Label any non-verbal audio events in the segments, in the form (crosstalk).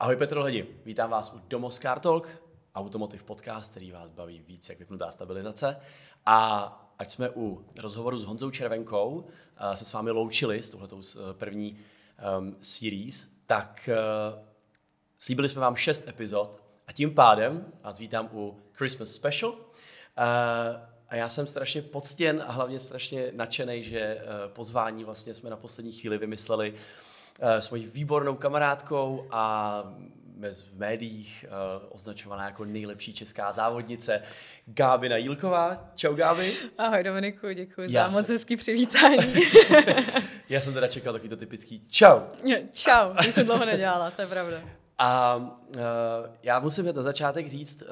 Ahoj Petro Ledi, vítám vás u Domos Car Talk, automotive podcast, který vás baví víc jak vypnutá stabilizace. A ať jsme u rozhovoru s Honzou Červenkou, se s vámi loučili s touhletou první um, series, tak uh, slíbili jsme vám šest epizod a tím pádem vás vítám u Christmas Special. Uh, a já jsem strašně poctěn a hlavně strašně nadšený, že uh, pozvání vlastně jsme na poslední chvíli vymysleli uh, s mojí výbornou kamarádkou a v médiích uh, označovaná jako nejlepší česká závodnice Gábina Jílková. Čau Gáby. Ahoj Dominiku, děkuji za jsem... moc hezký přivítání. (laughs) já jsem teda čekal taky to typický čau. čau, už jsem dlouho nedělala, to je pravda. A uh, já musím na začátek říct, uh,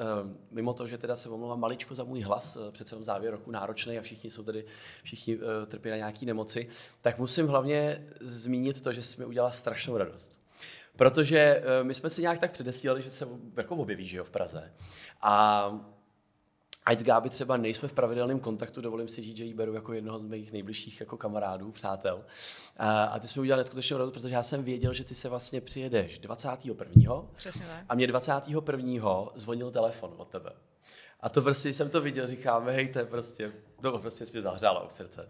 mimo to, že teda se omlouvám maličko za můj hlas, uh, přece jenom závěr roku náročný a všichni jsou tady, všichni uh, trpí na nějaké nemoci, tak musím hlavně zmínit to, že jsi mi udělala strašnou radost. Protože uh, my jsme si nějak tak předesílali, že se jako objeví, že jo, v Praze. A Ať s Gáby třeba nejsme v pravidelném kontaktu, dovolím si říct, že ji beru jako jednoho z mých nejbližších jako kamarádů, přátel. A, a ty jsme udělali neskutečnou radost, protože já jsem věděl, že ty se vlastně přijedeš 21. Přesně tak. A mě 21. zvonil telefon od tebe. A to prostě jsem to viděl, říkám, hej, to je prostě, no prostě mě zahřálo u srdce.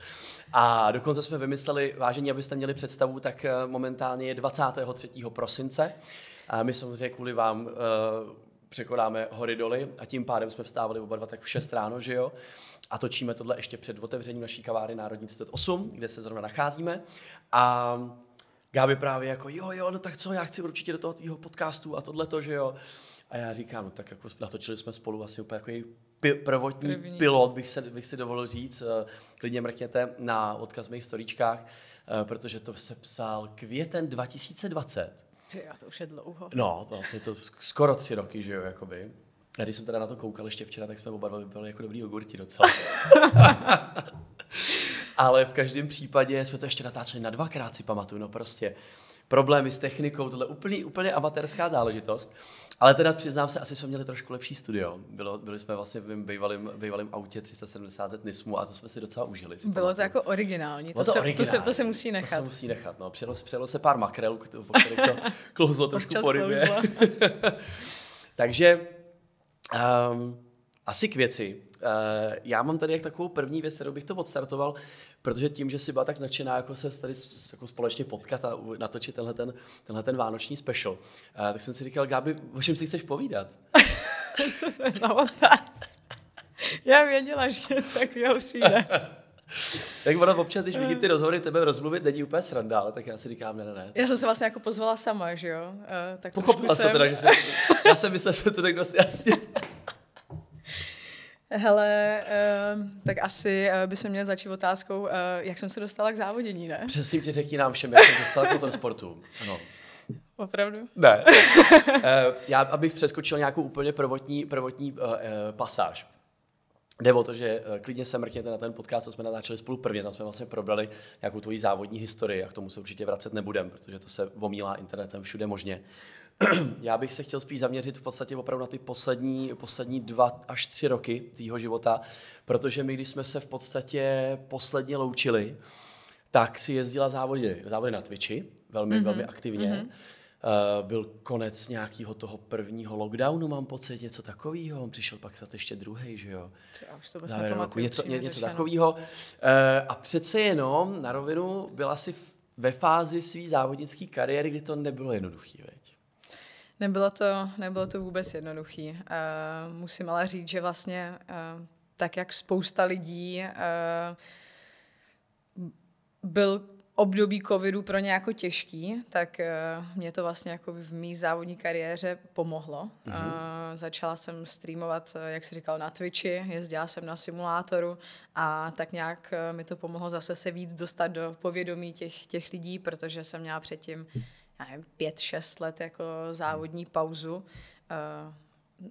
A dokonce jsme vymysleli, vážení, abyste měli představu, tak eh, momentálně je 23. prosince. A my samozřejmě kvůli vám uh, překonáme hory doly a tím pádem jsme vstávali oba dva tak v 6 ráno, že jo? A točíme tohle ještě před otevřením naší kavárny Národní 38, kde se zrovna nacházíme. A Gáby právě jako, jo, jo, no tak co, já chci určitě do toho tvýho podcastu a tohle to, že jo. A já říkám, no tak jako natočili jsme spolu asi úplně jako pi- prvotní První. pilot, bych, se, bych si dovolil říct. Eh, klidně mrkněte na odkaz v mých storíčkách, eh, protože to se psal květen 2020. Ty, to už je dlouho. No, to, je to skoro tři roky, že jo, jakoby. A když jsem teda na to koukal ještě včera, tak jsme oba dva vypadali jako dobrý jogurti docela. (laughs) Ale v každém případě jsme to ještě natáčeli na dvakrát, si pamatuju, no prostě problémy s technikou, tohle úplně, úplně amatérská záležitost. Ale teda přiznám se, asi jsme měli trošku lepší studio. Bylo, byli jsme vlastně v mém bývalém, bývalém autě 370 Nismu a to jsme si docela užili. Bylo pamatuju. to jako originální. To, to, se, originální. To, se, to se musí nechat. To se musí nechat, no. Přijelo, přijelo se pár makrel, po kterých to (laughs) klouzlo trošku po (laughs) Takže um, asi k věci. Uh, já mám tady jak takovou první věc, kterou bych to odstartoval, protože tím, že si byla tak nadšená jako se tady jako společně potkat a natočit tenhle ten, tenhle ten vánoční special, uh, tak jsem si říkal, Gáby, o čem si chceš povídat? Co to je za Já věděla, že něco takového přijde. tak (laughs) ono občas, když vidím ty rozhovory tebe rozmluvit, není úplně sranda, ale tak já si říkám, ne, ne, ne. Já jsem se vlastně jako pozvala sama, že jo? Uh, tak Pochopila jsem... to teda, že jsem, já jsem myslel, že to řekl dost jasně. (laughs) Hele, uh, tak asi uh, bychom měli začít otázkou, uh, jak jsem se dostala k závodění, ne? Přesně ti řekni nám všem, jak jsem dostala k tom sportu. Ano. Opravdu? Ne. uh, já, abych přeskočil nějakou úplně prvotní, prvotní uh, uh, pasáž. Jde o to, že klidně se mrkněte na ten podcast, co jsme natáčeli spolu prvně, tam jsme vlastně probrali nějakou tvoji závodní historii a k tomu se určitě vracet nebudem, protože to se omílá internetem všude možně. (clears throat) já bych se chtěl spíš zaměřit v podstatě opravdu na ty poslední, poslední dva až tři roky tvýho života, protože my, když jsme se v podstatě posledně loučili, tak si jezdila závody, závody na Twitchi, velmi, mm-hmm. velmi aktivně. Mm-hmm. Uh, byl konec nějakého toho prvního lockdownu, mám pocit, něco takového. On přišel pak snad ještě druhý, že jo? už to roku, něco, ně, něco takového. Uh, a přece jenom na rovinu byla si ve fázi své závodnické kariéry, kdy to nebylo jednoduché, veď? Nebylo to, nebylo to vůbec jednoduchý. Uh, musím ale říct, že vlastně uh, tak, jak spousta lidí uh, byl období covidu pro ně jako těžký, tak uh, mě to vlastně jako v mý závodní kariéře pomohlo. Mm-hmm. Uh, začala jsem streamovat, jak jsi říkal, na Twitchi, jezdila jsem na simulátoru a tak nějak uh, mi to pomohlo zase se víc dostat do povědomí těch, těch lidí, protože jsem měla předtím já nevím, pět, šest let jako závodní pauzu. Uh,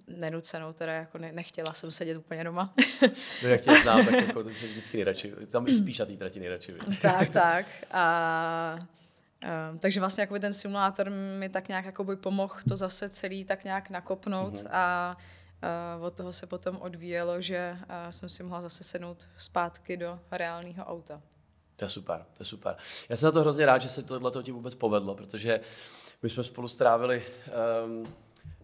nenucenou, teda jako ne, nechtěla jsem sedět úplně doma. (laughs) no jak tě znám, tak jako (laughs) to vždycky nejradši, tam i spíš na té trati nejradši. tak, (laughs) tak. A, um, takže vlastně jako ten simulátor mi tak nějak jako by pomohl to zase celý tak nějak nakopnout mm-hmm. a uh, od toho se potom odvíjelo, že uh, jsem si mohla zase sednout zpátky do reálného auta. To je super, to je super. Já jsem na to hrozně rád, že se tohle ti vůbec povedlo, protože My jsme spolu strávili um,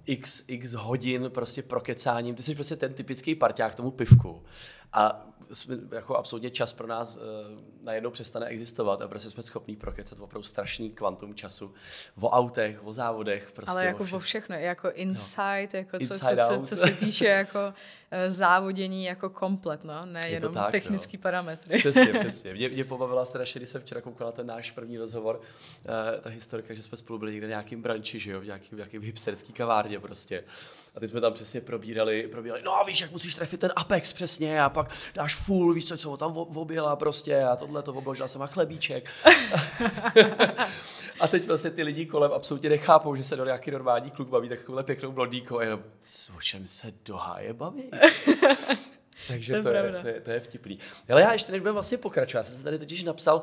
x, x hodin prostě prokecáním. Ty jsi prostě ten typický parťák tomu pivku. A jsme, jako absolutně čas pro nás uh, najednou přestane existovat a prostě jsme schopní prokecat opravdu strašný kvantum času o autech, o závodech. Prostě Ale jako o vo všechno, jako insight, no. jako co, Inside co, co, co, se týče (laughs) jako eh, závodění jako komplet, no, ne Je jenom tak, technický parametry. Přesně, (laughs) přesně. Mě, mě pobavila strašně, když jsem včera koukal na ten náš první rozhovor, uh, ta historka, že jsme spolu byli někde na nějakým branči, že jo, v nějakým, nějakým hipsterský kavárně prostě. A teď jsme tam přesně probírali, probírali, no víš, jak musíš trefit ten Apex přesně a pak dáš full, víš co, co ho tam ob- objela prostě a tohle to obložila jsem a chlebíček. (laughs) a teď vlastně ty lidi kolem absolutně nechápou, že se do nějaký normální kluk baví takovouhle pěknou blondýkou a jenom, o čem se do háje baví? (laughs) Takže To je to, je, to, je, to je vtipný. Ale já ještě než budeme vlastně pokračovat, já jsem se tady totiž napsal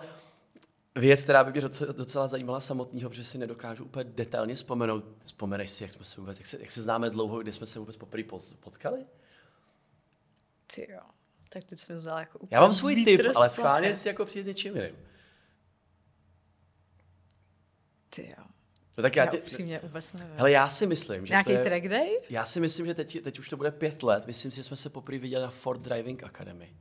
věc, která by mě docela, docela zajímala samotného, protože si nedokážu úplně detailně vzpomenout. Vzpomeneš si, jak jsme se vůbec, jak se, jak se známe dlouho, kdy jsme se vůbec poprvé potkali? Ty jo. Tak teď jsem vzala jako úplně Já mám svůj tip, ale schválně si jako přijít s něčím jiným. Ty jo. No tak Já, já, já tě, upřímně vůbec nevím. hele, já si myslím, že Nějaký to je, track day? já si myslím, že teď, teď už to bude pět let. Myslím si, že jsme se poprvé viděli na Ford Driving Academy.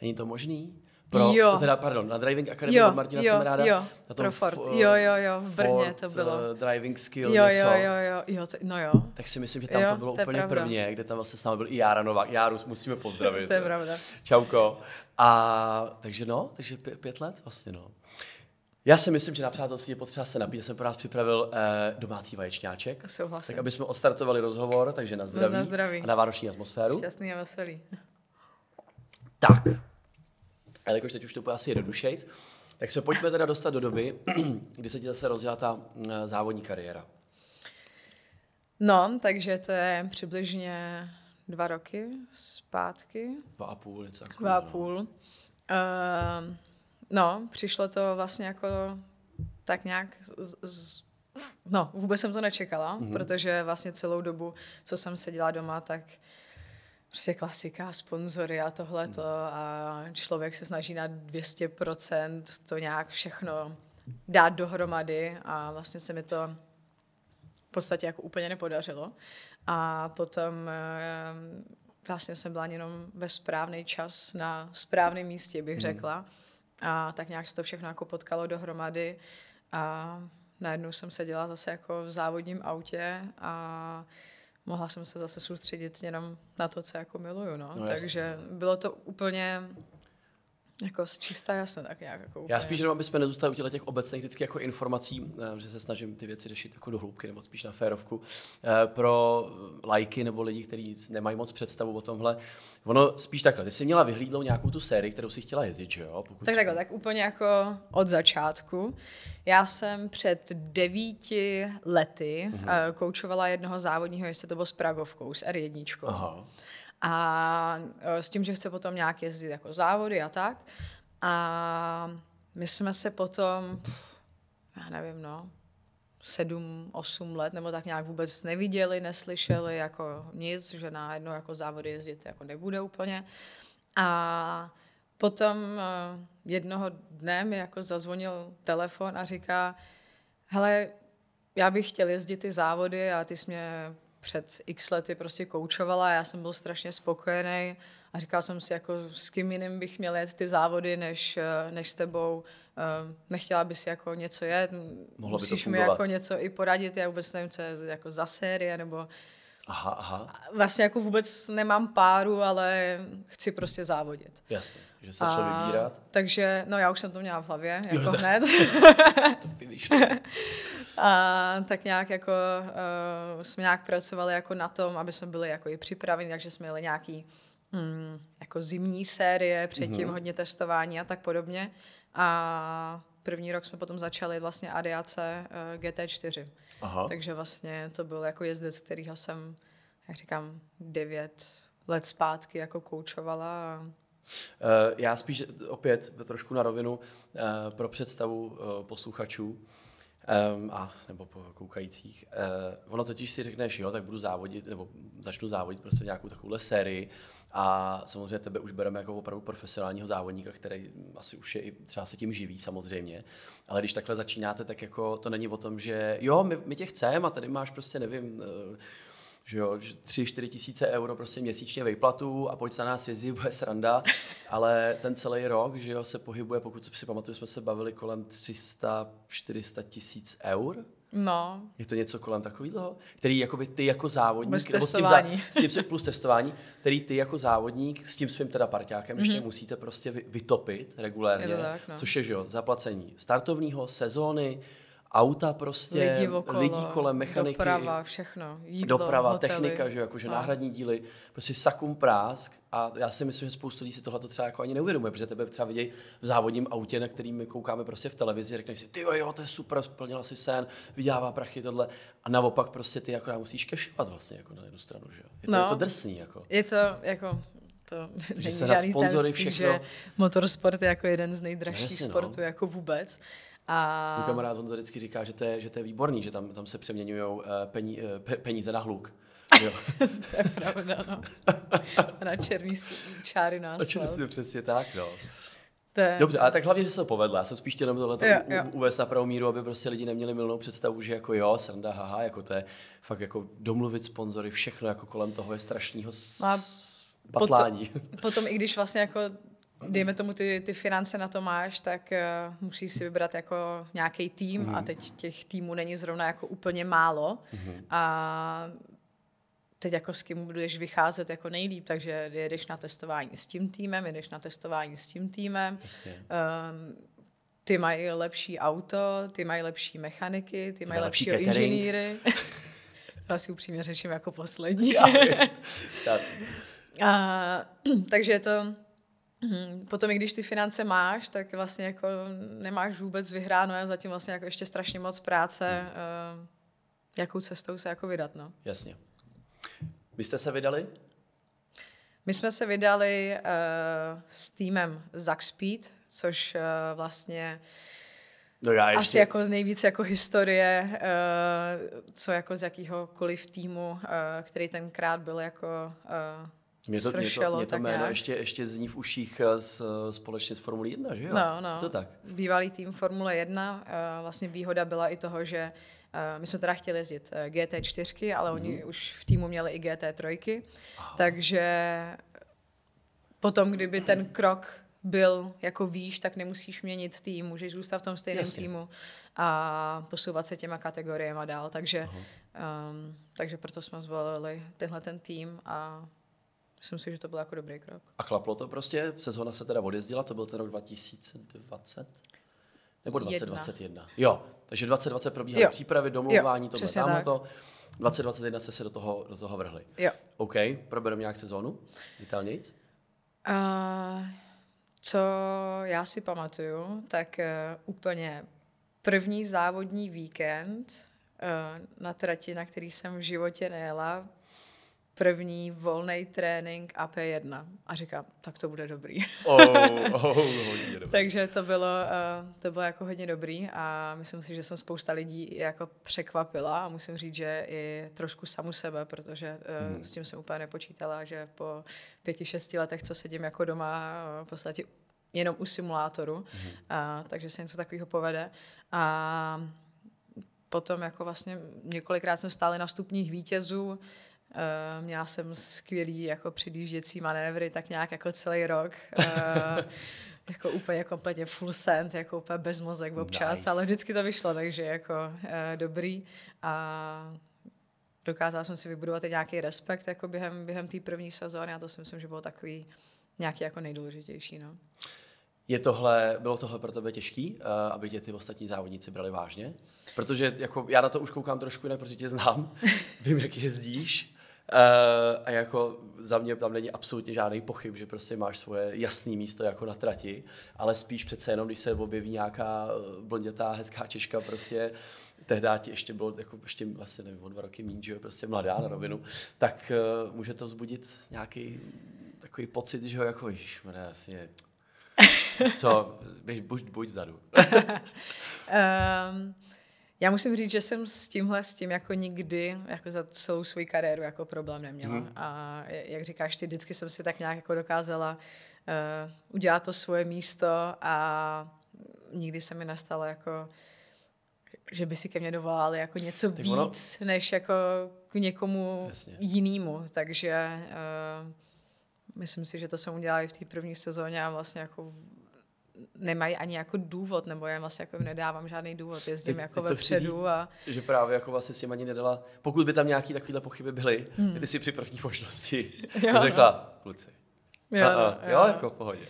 Není to možný? Pro, Jo. Teda, pardon, na Driving Academy Jo, od Martina jo, Semeráda. jo, na pro Ford. F- Jo, jo, jo, v Brně Ford, to bylo. eh, driving skill Jo, něco. jo, jo, jo, jo, to, no jo. Tak si myslím, že tam Jo, to bylo to úplně pravda. prvně, kde tam vlastně s námi byl i Jára Novák. Járu musíme pozdravit. (laughs) To je pravda. Čauko. A takže no, takže pě- pět let vlastně no. Já si myslím, že na přátelství je potřeba se napít. Já jsem pro nás připravil eh, domácí vaječňáček. Souhlasím. Tak aby jsme odstartovali rozhovor, takže na zdraví, na zdraví. a na vánoční atmosféru. Šťastný a veselý. Tak, a jakož teď už to bude asi jednodušejt, tak se pojďme teda dostat do doby, (clears throat) kdy se ti zase rozjela ta eh, závodní kariéra. No, takže to je přibližně dva roky zpátky, Dva a půl, něco jako, dva a půl. Uh, no, přišlo to vlastně jako tak nějak z, z, No, vůbec jsem to nečekala, mm-hmm. protože vlastně celou dobu, co jsem seděla doma, tak prostě klasika, sponzory a tohleto a člověk se snaží na 200% to nějak všechno dát dohromady a vlastně se mi to v podstatě jako úplně nepodařilo. A potom eh, vlastně jsem byla jenom ve správný čas na správném místě, bych řekla. A tak nějak se to všechno jako potkalo dohromady a najednou jsem seděla zase jako v závodním autě a mohla jsem se zase soustředit jenom na to, co jako miluju, no. No. Takže bylo to úplně jako z čistá jasné, tak nějak jako úplně. Já spíš jenom, aby jsme nezůstali u těchto těch obecných vždycky jako informací, eh, že se snažím ty věci řešit jako do hloubky nebo spíš na férovku. Eh, Pro lajky nebo lidi, kteří nemají moc představu o tomhle, ono spíš takhle. Ty jsi měla vyhlídnout nějakou tu sérii, kterou si chtěla jezdit, že jo? Pokud Tak takhle, tak úplně jako od začátku. Já jsem před devíti lety Mhm. uh-huh. koučovala jednoho závodního, jestli to bylo s Pragovkou, s R1. Aha. A eh, s tím, že chce potom nějak jezdit jako závody a tak. A my jsme se potom, já nevím, no, sedm, osm let, nebo tak nějak vůbec neviděli, neslyšeli, jako nic, že na jedno jako závody jezdit jako nebude úplně. A potom eh, jednoho dne mi jako zazvonil telefon a říká, hele, já bych chtěl jezdit ty závody a ty jsi mě před x lety prostě koučovala, já jsem byl strašně spokojený a říkal jsem si, jako s kým jiným bych měl jet ty závody, než, eh, než s tebou. Eh, Nechtěla bys jako něco jet, Mohlo by to musíš mi jako něco i poradit, já vůbec nevím, co je jako za série, nebo Aha, aha, vlastně jako vůbec nemám páru, ale chci prostě závodit. jasně, že se začal vybírat. Takže, no já už jsem to měla v hlavě, jako tak- hned. (laughs) To finish. (laughs) A tak nějak jako uh, jsme nějak pracovali jako na tom, aby jsme byli jako i připraveni, takže jsme měli nějaký mm, jako zimní série, předtím mm-hmm. hodně testování a tak podobně. A první rok jsme potom začali vlastně Adiace uh, GT4. Aha. Takže vlastně to byl jako jezdec, kterýho jsem, jak říkám, devět let zpátky jako koučovala. A Já spíš opět trošku na rovinu eh, pro představu eh, posluchačů. a nebo koukajících. Ono totiž si řekneš, jo, tak budu závodit, nebo začnu závodit prostě nějakou takovouhle sérii a samozřejmě tebe už bereme jako opravdu profesionálního závodníka, který asi už je i třeba se tím živí samozřejmě, ale když takhle začínáte, tak jako to není o tom, že jo, my, my tě chceme a tady máš prostě, nevím, že jo, 3-4 tisíce euro prostě měsíčně vejplatu a pojď se na nás jezdit, (laughs) bude sranda, ale ten celý rok, že jo, se pohybuje, pokud si pamatuju, jsme se bavili kolem 300-400 tisíc eur. No. Je to něco kolem takového, který jakoby ty jako závodník, Bez nebo s tím, testování. za, s tím plus testování, který ty jako závodník s tím svým teda parťákem mm-hmm. ještě musíte prostě vy, vytopit regulérně, Je tak, no. což je, že jo, zaplacení startovního, sezóny, auta prostě, Lidi okolo, lidí kolem, mechaniky, doprava, všechno, jídlo, doprava, hotely. technika, že jakože No. náhradní díly, prostě sakum prásk a já si myslím, že spoustu lidí si tohle třeba jako ani neuvědomuje, protože tebe třeba vidějí v závodním autě, na který my koukáme prostě v televizi, řekneš si, ty jo, jo, to je super, splnila si sen, vydělává prachy, tohle a naopak prostě ty jako musíš kešovat vlastně jako na jednu stranu, že jo. Je to, No. je to drsný jako. Je to jako to není sehnat žádný sponzory, tajemství, všechno. že motorsport je jako jeden z nejdražších No no. sportů jako vůbec. A Můj kamarád Honza vždycky říká, že to je, že to je výborný, že tam, tam se přeměňují pení, eh, pe, peníze na hluk. Jo. (laughs) to je pravda, no. (laughs) Na černý čáry na asfalt. Přesně, přesně tak, no. Je, Dobře, ale tak hlavně, že se to povedlo. Já jsem spíš chtěl jenom tohle uvést na pravou míru, aby prostě lidi neměli milnou představu, že jako jo, sranda, haha, jako to je fakt jako domluvit sponzory, všechno jako kolem toho je strašného s... Patlání. Potom i když vlastně jako dejme tomu ty, ty finance na to máš, tak uh, musíš si vybrat jako nějaký tým Mhm. a teď těch týmů není zrovna jako úplně málo a teď jako s kým budeš vycházet jako nejlíp, takže jedeš na testování s tím týmem, jedeš na testování s tím týmem, Jasně. um, ty mají lepší auto, ty mají lepší mechaniky, ty mají lepší inženýry. (laughs) Já si upřímně řečím jako poslední. (laughs) Já. Tak, (laughs) A, (clears throat) takže je to, hm, potom i když ty finance máš, tak vlastně jako nemáš vůbec vyhráno a zatím vlastně jako ještě strašně moc práce, uh, jakou cestou se jako vydat, no. jasně. Vy jste se vydali? My jsme se vydali uh, s týmem Zaxpeed, což uh, vlastně No já ještě... asi jako nejvíc jako historie, uh, co jako z jakýhokoliv týmu, uh, který tenkrát byl jako uh, Mě to, mě to, mě to jméno nějak. ještě, ještě zní v uších eh, s, společně s Formulí 1, že jo? No, no. To tak. Bývalý tým Formule 1. eh, Vlastně výhoda byla i toho, že eh, my jsme teda chtěli jezdit eh, GT4, ale oni Mhm. už v týmu měli i GT3, takže potom, kdyby ten krok byl jako výš, tak nemusíš měnit tým, můžeš zůstat v tom stejném Jasně. týmu a posouvat se těma kategoriemi dál. Takže, um, takže proto jsme zvolili tenhle ten tým a myslím si, že to byl jako dobrý krok. A chlaplo to prostě, sezóna se teda odjezdila, to byl ten rok 2020? Nebo Jedna. 2021? Jo, takže 2020 probíhaly Jo. přípravy, domlouvání, tohle, tamhle to. 2021 jste se do toho, do toho vrhli. Jo. OK, probereme nějak sezónu, detailnějc. Uh, co já si pamatuju, tak uh, úplně první závodní víkend uh, na trati, na který jsem v životě nejela, první volný trénink AP1. A říkám, tak to bude dobrý. Oh, oh, (laughs) hodně dobré. Takže to bylo, uh, to bylo jako hodně dobrý a myslím si, že jsem spousta lidí jako překvapila a musím říct, že i trošku samu sebe, protože uh, hmm. s tím jsem úplně nepočítala, že po pěti, šesti letech, co sedím jako doma uh, v podstatě jenom u simulátoru, hmm. uh, takže se něco takového povede. A potom jako vlastně několikrát jsem stála na stupních vítězů, Uh, měla jsem skvělý jako předjížděcí manévry, tak nějak jako celý rok. Uh, (laughs) jako úplně kompletně full send, jako úplně bez mozek občas, Nice. ale vždycky to vyšlo, takže jako uh, dobrý. A dokázala jsem si vybudovat i nějaký respekt jako během, během té první sezóny a to si myslím, že bylo takový nějaký jako nejdůležitější. No. Je tohle, bylo tohle pro tebe těžký, uh, aby tě ty ostatní závodníci brali vážně? Protože jako, já na to už koukám trošku jinak, protože tě znám, (laughs) vím, jak jezdíš. Uh, a jako za mě tam není absolutně žádný pochyb, že prostě máš svoje jasné místo jako na trati, ale spíš přece jenom, když se objeví nějaká eh, blondětá, hezká Češka, prostě tehdy ti ještě bylo jako ještě vlastně nevím, o dva roky méně, že jo, prostě mladá na rovinu, tak uh, může to vzbudit nějaký takový pocit, že ho jako, ježišmarja, vlastně, co, běž, buď, buď vzadu. Um, (laughs) Já musím říct, že jsem s tímhle, s tím jako nikdy, jako za celou svou kariéru jako problém neměla. Mm. A jak říkáš ty, vždycky jsem si tak nějak jako dokázala uh, udělat to svoje místo a nikdy se mi nestalo jako že by si ke mně dovolali jako něco tak víc, ono... než jako k někomu Jasně. jinému. Takže uh, myslím si, že to jsem udělala i v té první sezóně a vlastně jako nemají ani jako důvod, nebo já vlastně jako nedávám žádný důvod, jezdím teď, jako teď vepředu a... Že právě jako vlastně si ani nedala, pokud by tam nějaký takovéhle pochyby byly, hmm. ty si při první možnosti (laughs) jo, řekla, no. kluci, Jo, a, a, jo, jo, jako v pohodě.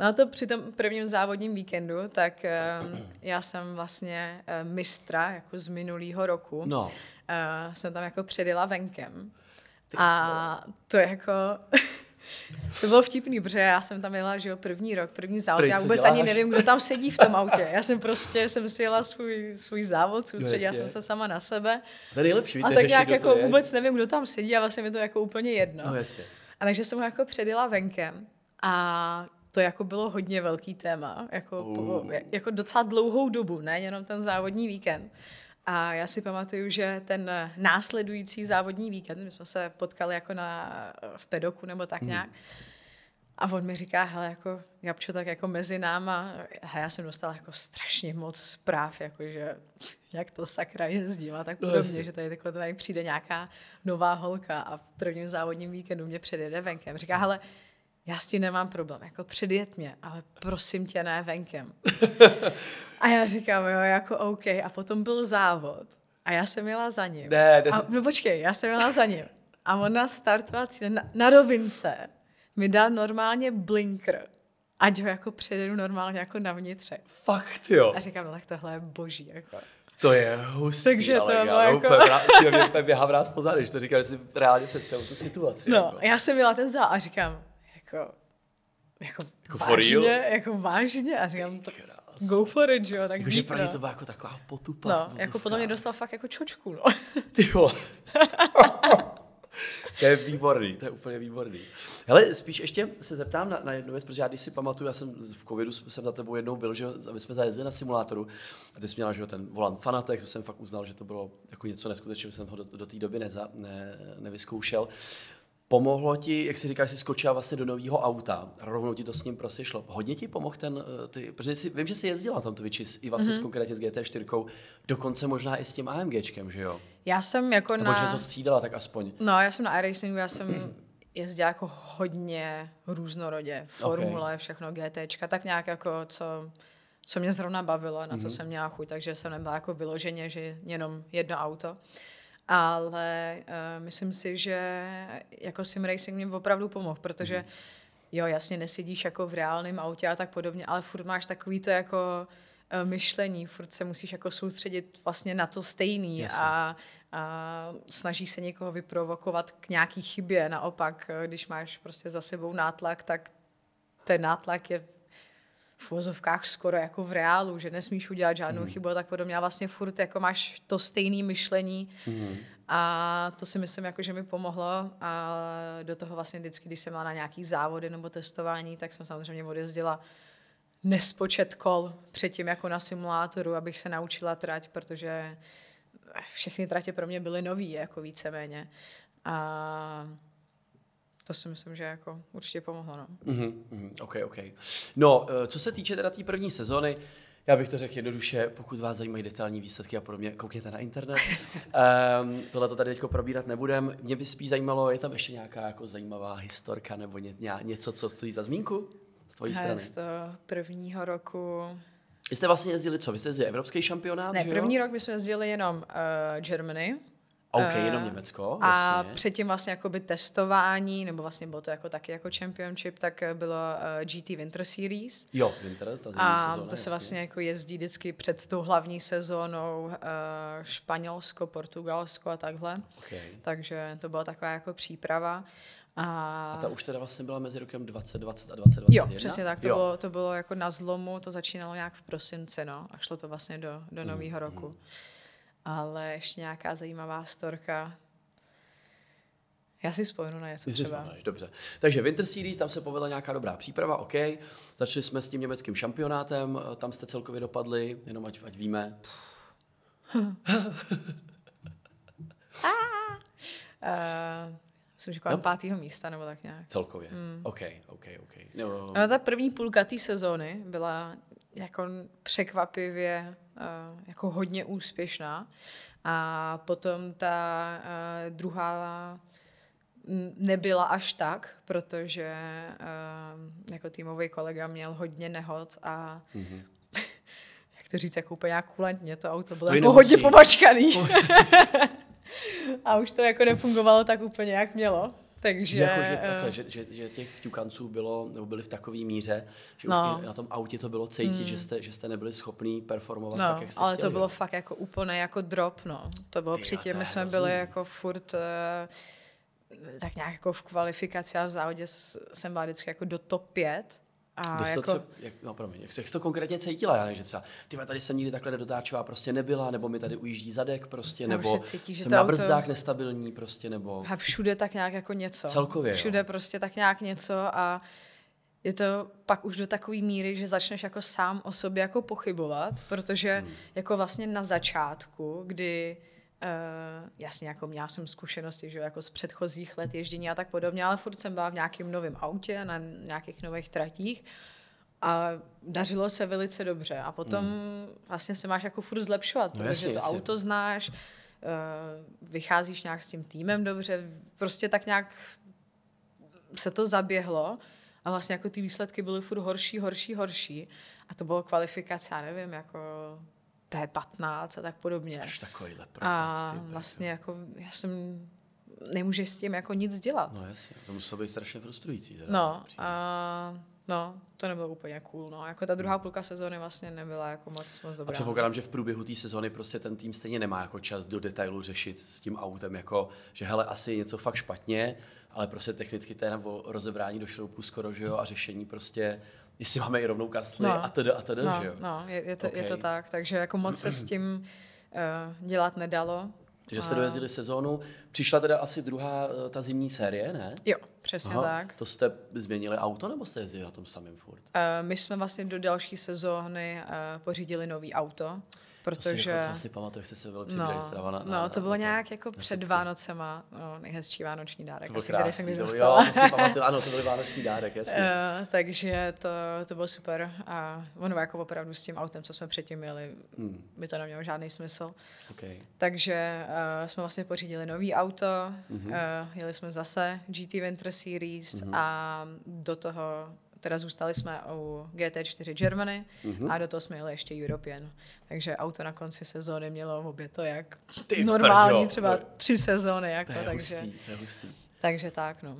No a to při tom prvním závodním víkendu, tak um, já jsem vlastně uh, mistra jako z minulého roku. No. Uh, jsem tam jako předjela venkem. Ty, a to jako... (laughs) to bylo vtipný, protože já jsem tam jela, že jo, první rok, první závod. Prý, já vůbec děláš? ani nevím, kdo tam sedí v tom autě. Já jsem prostě, jsem si jela svůj, svůj závod, soustředila jsem se sama na sebe. To je nejlepší, A tak nějak jako vůbec nevím, kdo tam sedí a vlastně mi to jako úplně jedno. No, jasně. A takže jsem ho jako předjela venkem a to jako bylo hodně velký téma, jako, uh. po, jako docela dlouhou dobu, ne jenom ten závodní víkend. A já si pamatuju, že ten následující závodní víkend, my jsme se potkali jako na, v pedoku nebo tak hmm. nějak, hmm. A on mi říká, hele, jako Gabčo, tak jako mezi náma, a já jsem dostala jako strašně moc zpráv, jako že jak to sakra jezdím a tak podobně, no, že tady, jako tady přijde nějaká nová holka a v prvním závodním víkendu mě předjede venkem. Říká, hele, já s tím nemám problém, jako předjet mě, ale prosím tě, ne venkem. (laughs) a já říkám, jo, jako OK. A potom byl závod a já jsem jela za ním. Ne, des... a, no počkej, já jsem jela za ním. A on na startovací, na, na rovince, mi dal normálně blinker, ať ho jako předjedu normálně jako na vnitře. Fakt jo. A říkám, no tak tohle je boží. Jako. To je hustý, Takže to ale bylo jako... Úplně, mě běhá vrát pozadu, když to říkal, že si reálně představu tu situaci. No, jako. já jsem měla ten zál a říkám, jako, jako, jako vážně, jako vážně a říkám, to, go for it, jo, tak Jakože pro ně to byla jako taková potupa. No, jako potom mě dostal fakt jako čočku, no. (laughs) Ty to je výborný, to je úplně výborný. Hele, spíš ještě se zeptám na, na jednu věc, protože já když si pamatuju, já jsem v covidu jsem za tebou jednou byl, že aby jsme zajezdili na simulátoru a ty jsi měla, že ten volant Fanatek, to jsem fakt uznal, že to bylo jako něco neskutečného, jsem ho do, do té doby neza, ne, nevyzkoušel. Pomohlo ti, jak si říkáš, jsi skočila vlastně do nového auta, rovnou ti to s ním prostě šlo. Hodně ti pomohl ten, eh, ty, protože jsi, vím, že jsi jezdila na tom Twitchi i vlastně mm-hmm. konkrétně s GT4, dokonce možná i s tím AMGčkem, že jo? Já jsem jako Nebo na... že to střídala tak aspoň. No, já jsem na iRacingu, já jsem jezdila jako hodně různorodě, formule, okay. všechno GTčka, tak nějak jako co, co mě zrovna bavilo, na co mm-hmm. jsem měla chuť, takže jsem nebyla jako vyloženě, že jenom jedno auto ale uh, myslím si, že jako sim racing mě opravdu pomohl, protože mm. jo, jasně nesedíš jako v reálném autě a tak podobně, ale furt máš takový to jako uh, myšlení, furt se musíš jako soustředit vlastně na to stejný a, a snažíš se někoho vyprovokovat k nějaký chybě. Naopak, eh, když máš prostě za sebou nátlak, tak ten nátlak je v uvozovkách skoro jako v reálu, že nesmíš udělat žádnou mm. chybu a tak podobně. A vlastně furt jako máš to stejné myšlení mm. a to si myslím, jako, že mi pomohlo a do toho vlastně vždycky, když jsem měla na nějaký závody nebo testování, tak jsem samozřejmě odjezdila nespočet kol předtím jako na simulátoru, abych se naučila trať, protože všechny tratě pro mě byly nový, jako víceméně. A to si myslím, že jako určitě pomohlo. No. Mm-hmm, OK, OK. No, eh, co se týče teda té tý první sezony, já bych to řekl jednoduše, pokud vás zajímají detailní výsledky a podobně, koukněte na internet. (laughs) um, tohle to tady teď probírat nebudem. Mě by spíš zajímalo, je tam ještě nějaká jako zajímavá historka nebo ně, ně, něco, co stojí za zmínku z tvojí strany? Z toho prvního roku vy jste vlastně jezdili co? Vy jste jezdili evropský šampionát? Ne, první rok my jsme jezdili jenom uh, Germany, OK, jenom Německo, A jasně. předtím vlastně jakoby testování, nebo vlastně bylo to jako taky jako championship, tak bylo uh, GT Winter Series. Jo, Winter, ta A sezóna, to se vlastně jako jezdí vždycky před tou hlavní sezónou uh, Španělsko, Portugalsko a takhle. Okay. Takže to byla taková jako příprava. A... a ta už teda vlastně byla mezi rokem 2020 a 2021? Jo, přesně tak. To, jo. Bylo, to bylo jako na zlomu, to začínalo nějak v prosinci, no, a šlo to vlastně do, do nového mm, roku. Mm ale ještě nějaká zajímavá storka. Já si vzpomenu na něco třeba. Vzpomeneš, dobře. Takže Winter Series, tam se povedla nějaká dobrá příprava, OK. Začali jsme s tím německým šampionátem, tam jste celkově dopadli, jenom ať, ať víme. Uh, (laughs) myslím, že kolem No. pátého místa, nebo tak nějak. Celkově. Mm. OK, OK, OK. No, No, ta první půlka té sezóny byla jako překvapivě jako hodně úspěšná. A potom ta uh, druhá mm, nebyla až tak, protože uh, jako týmový kolega měl hodně nehod a mm-hmm. (laughs) jak to říct, jako úplně kulantně, to auto bylo To jako hodně pomačkaný. (laughs) a už to jako nefungovalo tak úplně, jak mělo. Takže, jako, že, eh, takhle, že, že, že těch ťukanců bylo, nebo byli v takové míře, že No. už na tom autě to bylo cítit, že, jste, že jste nebyli schopní performovat No, tak, jak jste ale chtěli. to bylo jo. fakt jako úplně jako drop, no. To bylo Ty předtím, to my jsme byli jako furt eh, tak nějak jako v kvalifikaci a v závodě jsem byla vždycky jako do top 5. A Když jako, to, co, jak, no, promiň, jak, jak to konkrétně cítila, já že třeba, ty tady jsem nikdy takhle dotáčová prostě nebyla, nebo mi tady ujíždí zadek prostě, nebo se cítí, že jsem to na auto- brzdách nestabilní prostě, nebo... a všude tak nějak jako něco. Celkově, jo. Všude prostě tak nějak něco a je to pak už do takové míry, že začneš jako sám o sobě jako pochybovat, protože Hmm. jako vlastně na začátku, kdy Uh, jasně, jako měla jsem zkušenosti, že jo, jako z předchozích let ježdění a tak podobně, ale furt jsem byla v nějakém novém autě, na nějakých nových tratích a dařilo se velice dobře. A potom vlastně se máš jako furt zlepšovat, No protože jasně, to jasně. auto znáš, uh, vycházíš nějak s tím týmem dobře, prostě tak nějak se to zaběhlo a vlastně jako ty výsledky byly furt horší, horší, horší. A to bylo kvalifikace, já nevím, jako P15 a tak podobně. Až takovýhle propad, A ty vlastně jako já jsem, nemůžeš s tím jako nic dělat. No jasně, to muselo být strašně frustrující. Teda, No, a no, to nebylo úplně cool, no. Jako ta druhá půlka sezóny vlastně nebyla jako moc, moc A dobrá. předpokládám, že v průběhu té sezony prostě ten tým stejně nemá jako čas do detailu řešit s tím autem, jako, že hele, asi je něco fakt špatně, ale prostě technicky to je nebo rozebrání do šroubku skoro, že jo, a řešení prostě, jestli máme i rovnou kasly No. a teda a teda, no, že jo. no, je, je, to, je to tak, takže jako moc se s tím uh, dělat nedalo. Takže jste dojezdili sezónu, přišla teda asi druhá eh, ta zimní série, ne? Jo, přesně tak. To jste změnili auto, nebo jste jezdili na tom samém furt? Uh, my jsme vlastně do další sezóny uh, pořídili nový auto, To si protože... dokonce asi pamatuju, jak jste se byl No, strava na, no, na, to bylo na nějak jako na před Sicky. Vánocema, no, nejhezčí vánoční dárek, To bylo asi, který jsem krásný, kdy to dostala. jo, to si pamatuju, ano, to byl vánoční dárek, jasně. Uh, takže to, to bylo super a ono jako opravdu s tím autem, co jsme předtím měli, Hmm, by to nemělo žádný smysl. okay. Takže uh, jsme vlastně pořídili nový auto, Mhm. mm-hmm. uh, jeli jsme zase GT Winter Series Mhm. mm-hmm. a do toho teda zůstali jsme u GT4 Germany Mhm. mm-hmm. a do toho jsme jeli ještě European. Takže auto na konci sezóny mělo obě to jak Ty normální brďo, třeba tři sezóny. Jako, To je takže, hustý, to je hustý. takže tak, no.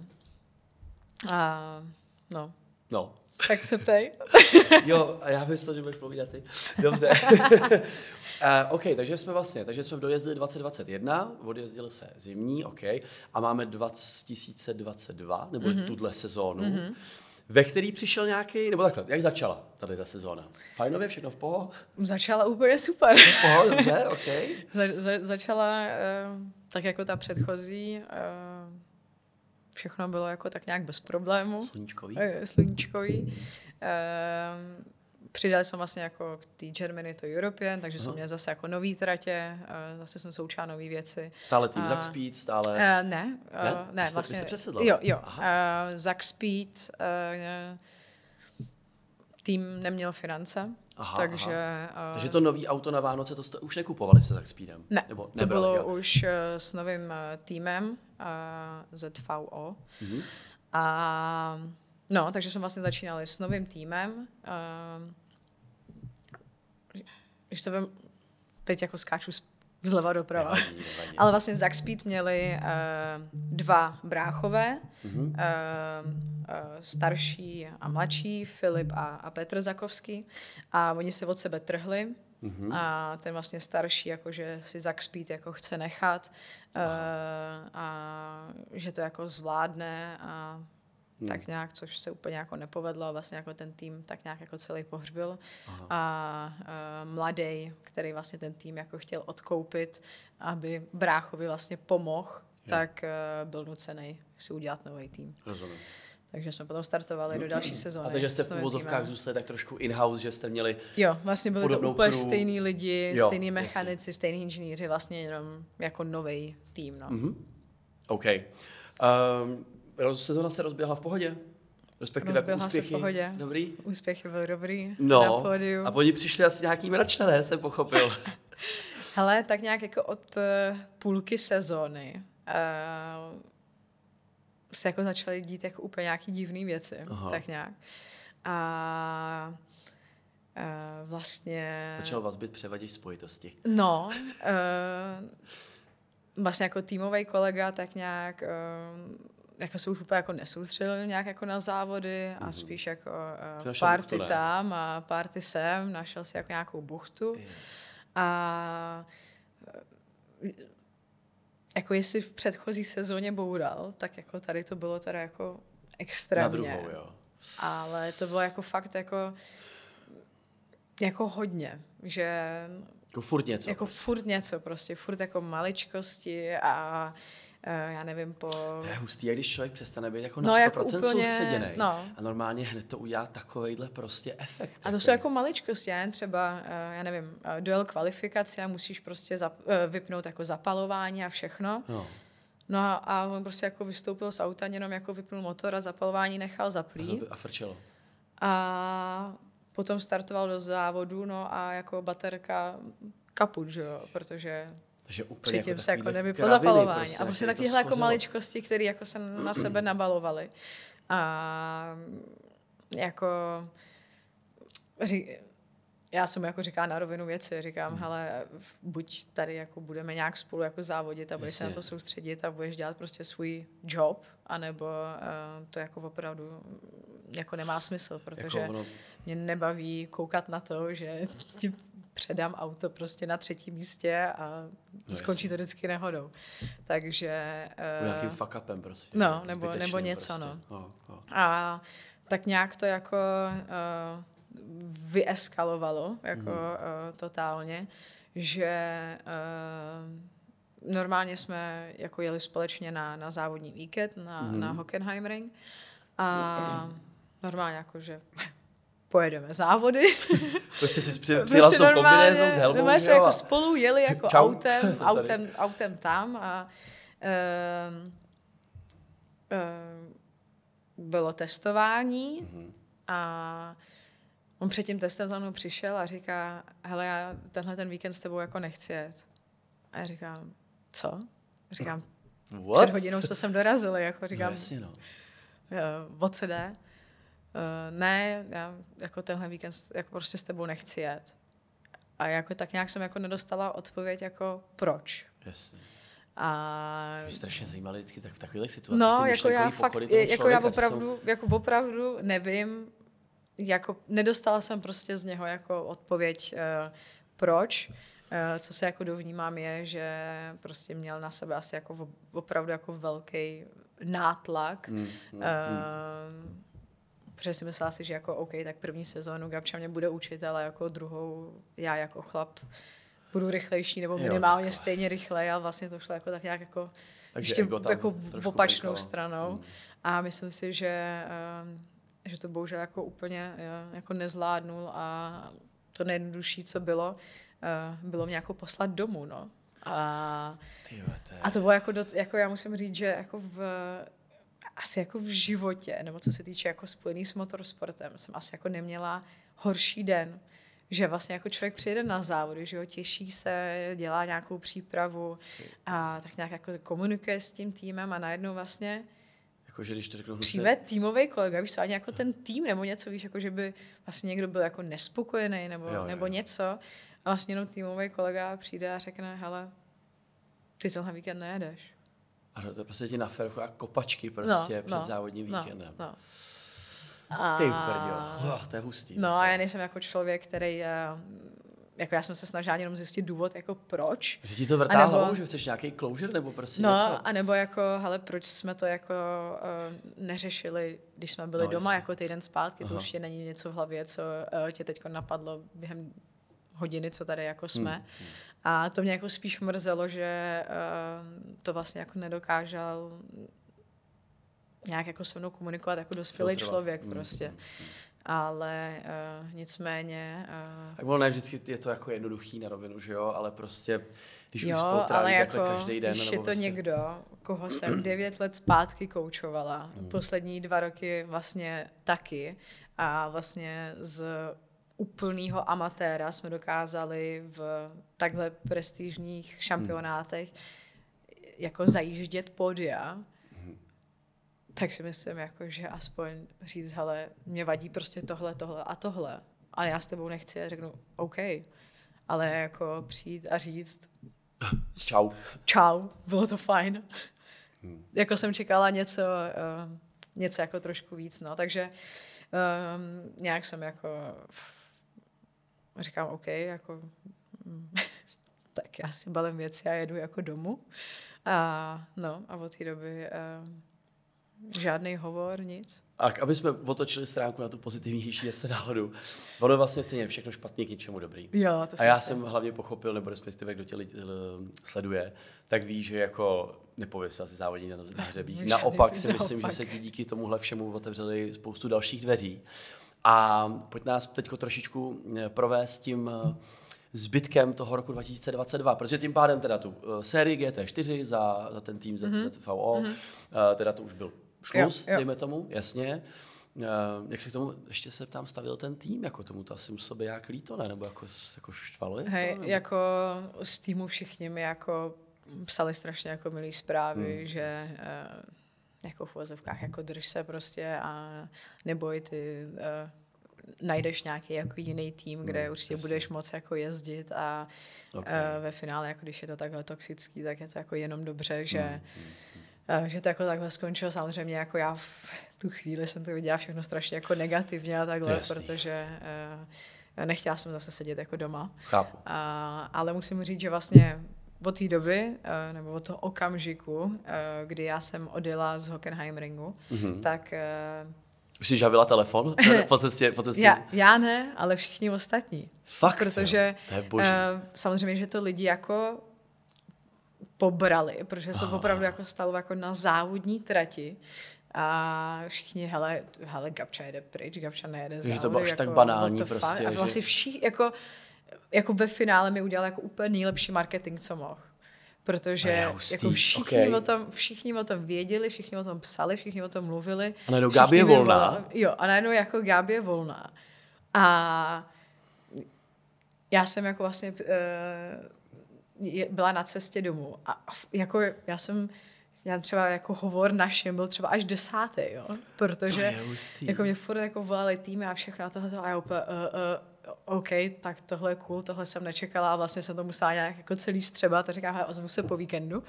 A, no, No, tak se ptej. (laughs) jo, a já myslel, že budeš povídat ty. Dobře. uh, (laughs) (laughs) OK, takže jsme vlastně, takže jsme dojezdili 2021, odjezdili se zimní, OK, a máme 2022, nebo mm-hmm. tuhle sezónu, mm-hmm. Ve který přišel nějaký, nebo takhle, jak začala tady ta sezóna? Fajnově, všechno v poho? Začala úplně super. V poho, dobře, (laughs) OK. Za, za, začala uh, tak jako ta předchozí, uh, všechno bylo jako tak nějak bez problému, Sluníčkový. eh, sluníčkový. Uh, přidali jsme vlastně jako k té Germany to European, takže jsem měla zase jako nový tratě, uh, zase jsem se učila nové věci. Stále tým A- Zack Speed, stále... Uh, ne, uh, Ne? ne, jste- vlastně. jste přesedla? Jo, jo. Aha. Uh, Zack Speed uh, tým neměl finance, Aha, takže... aha. Uh, Takže to nový auto na Vánoce, to jste už nekupovali se Zack Speedem? Ne, Nebo to nebrali, bylo jo? už uh, s novým uh, týmem uh, ZVO. Mhm. A no, takže jsme vlastně začínali s novým týmem. Uh, když to vem, teď jako skáču zleva doprava. Nevadí, nevadí. Ale vlastně Zack Speed měli uh, dva bráchové, Mhm. uh, uh, starší a mladší, Filip a, a Petr Zakovský. A oni se od sebe trhli. Mhm. A ten vlastně starší, jakože si Zack Speed jako chce nechat uh, a že to jako zvládne a Hmm. tak nějak, což se úplně jako nepovedlo a vlastně jako ten tým tak nějak jako celý pohřbil. Aha. A uh, mladý, který vlastně ten tým jako chtěl odkoupit, aby bráchovi vlastně pomohl, tak uh, byl nucený si udělat nový tým. Rozumím. Takže jsme potom startovali do další sezóny. A takže jste v uvozovkách týmem. zůstali tak trošku in-house, že jste měli Jo, vlastně byli to úplně crew. stejný lidi, Jo, stejný jasně. mechanici, stejný inženýři, vlastně jenom jako nový tým. No. Mhm. OK. Um, sezona se rozběhla v pohodě? Respektive jako Rozběhla se v úspěchy? pohodě. Dobrý? Úspěchy byly dobrý na No, pódiu. a oni přišli asi nějaký mračnané, jsem pochopil. (laughs) Hele, tak nějak jako od uh, půlky sezóny uh, se jako začaly dít jako úplně nějaký divné věci, Aha. Aha. tak nějak. A uh, vlastně... Začal vás být převaděč spojitosti. No, uh, vlastně jako týmový kolega tak nějak uh, jako se už úplně jako nesoustředil nějak jako na závody a spíš jako uh, party buchtu, tam a party sem, našel si jako nějakou buchtu a eh, jako jestli v předchozí sezóně boural, tak jako tady to bylo teda jako Na extrémně. druhou, jo. Ale to bylo jako fakt jako jako hodně, že Jako furt něco. jako furt něco prostě, furt jako maličkosti a já nevím, po... To je hustý, jak když člověk přestane být jako na No, 100% jako úplně, soustředěný. no. A normálně hned to udělá takovejhle prostě efekt. A to jsou jako maličkosti, já jen třeba, uh, já nevím, uh, dojel kvalifikace a musíš prostě zap, vypnout jako zapalování a všechno. No. No a, a on prostě jako vystoupil z auta, jenom jako vypnul motor a zapalování nechal zaplý. a frčelo. A potom startoval do závodu, no a jako baterka kaput, že jo, protože Takže úplně předtím jako se jako takovýhle nevyplo kraviny zapalování. prostě, a prostě takovéhle jako maličkosti, které jako se na sebe nabalovaly. A jako ří, já jsem jako říká na rovinu věci, říkám, Hmm. hele, buď tady jako budeme nějak spolu jako závodit a budeš se na Jasně. to soustředit a budeš dělat prostě svůj job, anebo uh, to jako opravdu jako nemá smysl, protože Jako ono, mě nebaví koukat na to, že ti předám auto prostě na třetím místě a No skončí to vždycky nehodou. Takže... uh, nějakým Uh, fuck upem prostě. no, nebo- nebo něco, prostě. no. no. no. a tak nějak to jako uh, vyeskalovalo, jako mm. uh, totálně, že uh, normálně jsme jako jeli společně na, na závodní víkend na, mm. na Hockenheimring a normálně jako, že pojedeme závody. (laughs) Prostě si při, přijela s tou kombinézou s helmou, normálně jsme jako a- spolu jeli jako Čau, autem, (laughs) autem, autem tam a um, um, bylo testování Mhm. a on před tím testem za mnou přišel a říká, hele, já tenhle ten víkend s tebou jako nechci jet. A já říkám, co? Říkám, What? před hodinou jsme sem dorazili, jako No, říkám, jasně, no. uh, o co jde? Uh, ne, já jako tenhle víkend s- jako prostě s tebou nechci jet. A jako tak nějak jsem jako nedostala odpověď jako proč. Jasně. A Mě strašně zajímaly vždycky tak v takových situacích. no, ty jako já fakt, jako já člověka, jsou- opravdu, jako opravdu nevím, jako nedostala jsem prostě z něho jako odpověď, uh, proč. Uh, co se jako dovnímám je, že prostě měl na sebe asi jako op- opravdu jako velký nátlak. Mm, mm, mm. Protože si myslela si, že jako OK, tak první sezónu Gabča mě bude učit, ale jako druhou já jako chlap budu rychlejší nebo Jo, minimálně takhle. stejně rychlej, ale vlastně to šlo jako tak nějak jako Takže ještě jako opačnou blinkalo. stranou. Mm. A myslím si, že, um, že to bohužel jako úplně uh, jako nezvládnul a to nejjednodušší, co bylo, uh, bylo mě jako poslat domů, no. A, a to bylo jako, doc, jako já musím říct, že jako v, asi jako v životě, nebo co se týče jako spojený s motorsportem, jsem asi jako neměla horší den, že vlastně jako člověk přijede na závody, že jo, těší se, dělá nějakou přípravu a tak nějak jako komunikuje s tím týmem a najednou vlastně Jako, že když to řeknu přijme týmový kolega, víš co, ani jako ten tým nebo něco, víš, jako že by vlastně někdo byl jako nespokojený nebo, Jo, jo, nebo něco a vlastně jenom týmový kolega přijde a řekne, hele, ty tenhle víkend nejedeš. A to prostě ti na ferovku a kopačky prostě no, před no, závodním víkendem. No, no. A... Ty uprdio. Oh, to je hustý. No docela. a já nejsem jako člověk, který, eh, jako já jsem se snažila jenom zjistit důvod, jako proč. Že ti to vrtáhlo, A nebo- nebo... že chceš nějaký closure nebo prostě No, něco? a nebo jako, hele, proč jsme to jako uh, neřešili, když jsme byli No, no, doma jasně. jako týden zpátky, to Aha. určitě není něco v hlavě, co uh, tě teď napadlo během hodiny, co tady jako jsme. Hmm, hmm. A to mě jako spíš mrzelo, že uh, to vlastně jako nedokázal nějak jako se mnou komunikovat jako dospělý Filtrovat. člověk Mm, prostě. mm, Ale uh, nicméně... Uh, Tak ono ne vždycky je to jako jednoduchý na rovinu, že jo, ale prostě, když už jo, spolu ale tráví jako, každý den. když je to prostě, někdo, koho jsem (clears throat) devět let zpátky koučovala, Hmm. poslední dva roky vlastně taky a vlastně z úplného amatéra jsme dokázali v takhle prestižních šampionátech jako zajíždět podia, tak si myslím, jako, že aspoň říct, hele, mě vadí prostě tohle, tohle a tohle. Ale já s tebou nechci a řeknu, OK. Ale jako přijít a říct, Čau. čau, bylo to fajn. Hmm. Jako jsem čekala něco, uh, něco jako trošku víc, no, takže um, nějak jsem jako říkám, OK, jako mm, (laughs) tak já si balím věci a jedu jako domů. A no, a od té doby um, žádný hovor, nic. A aby jsme otočili stránku na tu pozitivnější zase náhodu, ono vlastně stejně všechno špatně k něčemu dobrý. Jo, to A já jsem hlavně pochopil, nebo respektive kdo tě lidi, l- sleduje, tak ví, že jako nepověsil si závodní na, na hřebích. Naopak si (laughs) myslím, že se ti díky tomuhle všemu otevřeli spoustu dalších dveří. A pojď nás teď trošičku eh, provést tím eh, zbytkem toho roku 2022, protože tím pádem teda tu eh, sérii GT4 za, za ten tým Mhm. mm-hmm. ZVO, mm-hmm. teda to už byl šluz, Jo, jo. dejme tomu, jasně. Uh, jak se k tomu, ještě se tam stavil ten tým, jako tomu to asi muselo být jak líto, ne? Nebo jako, jako štvalo je to? Hej, nebo? jako z týmu všichni mi jako psali strašně jako milý zprávy, Hmm. že uh, jako v uvozovkách jako drž se prostě a neboj ty uh, najdeš nějaký jako jiný tým, kde Hmm, určitě jasně. budeš moc jako jezdit a Ok. okay. ve finále, jako když je to takhle toxický, tak je to jako jenom dobře, že Hmm, eh, že to jako takhle skončilo. Samozřejmě jako já v tu chvíli jsem to viděla všechno strašně jako negativně a takhle, jasný. protože uh, nechtěla jsem zase sedět jako doma. Chápu. A, ale musím říct, že vlastně od té doby, eh, nebo od toho okamžiku, eh, kdy já jsem odjela z Hockenheimringu, Mhm. tak eh, Už jsi žavila telefon (laughs) po cestě? Po cestě? já, já ne, ale všichni ostatní. Fakt, Protože jo? To je boží. samozřejmě, že to lidi jako pobrali, protože se opravdu jako stalo jako na závodní trati a všichni, hele, hele, Gabča jede pryč, Gabča nejede to závody, bylo až jako, tak banální the fuck? prostě, A že- vlastně všichni, jako, jako ve finále mi udělal jako úplně nejlepší marketing, co mohl. To Protože hustý, jako všichni, ok. o tom, všichni o tom věděli, všichni o tom psali, všichni o tom mluvili. A najednou Gabi je volná. Jo, a najednou jako Gábě je volná. A já jsem jako vlastně uh, byla na cestě domů a jako já jsem, já třeba jako hovor našem byl třeba až desátý, jo, protože jako mě furt jako volali týmy a všechno a tohle a já úplně, uh, uh, OK, tak tohle je cool, tohle jsem nečekala a vlastně jsem to musela nějak jako celý střebat a říkám, "Hele, ozvu se po víkendu.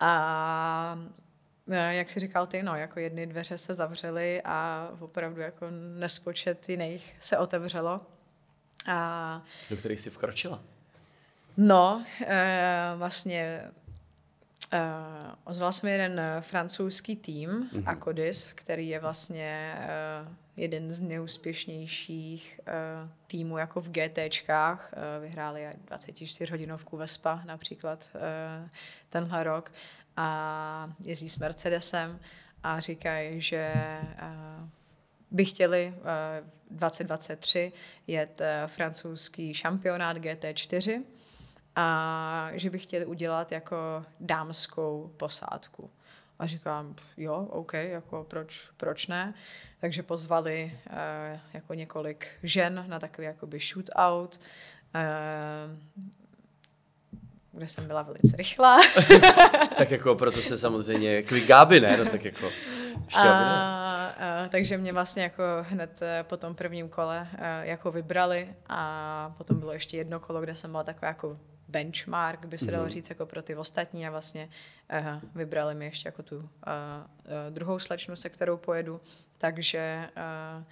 A eh, jak jsi říkal ty, no, jako jedny dveře se zavřely a opravdu jako nespočet jiných se otevřelo. A Do kterých jsi vkročila? no, e, vlastně e, ozval se mi jeden eh, francouzský tým, Mhm. mm-hmm. Akodis, který je vlastně e, jeden z nejúspěšnějších e, týmů jako v GTčkách. E, vyhráli 24 hodinovku Vespa například e, tenhle rok a jezdí s Mercedesem a říkají, že e, by chtěli eh, 2023 jet eh, francouzský šampionát GT4 a že by chtěli udělat jako dámskou posádku. A říkám, jo, OK, jako proč, proč ne? Takže pozvali eh, jako několik žen na takový jakoby shootout, eh, kde jsem byla velice rychlá. (laughs) tak jako proto se samozřejmě, kvůli Gáby, ne? No tak jako. A, a, takže mě vlastně jako hned eh, po tom prvním kole eh, jako vybrali a potom bylo ještě jedno kolo, kde jsem byla taková jako benchmark, by se dalo Mhm. říct, jako pro ty ostatní a vlastně uh, vybrali mi ještě jako tu uh, uh, druhou slečnu, se kterou pojedu, takže uh,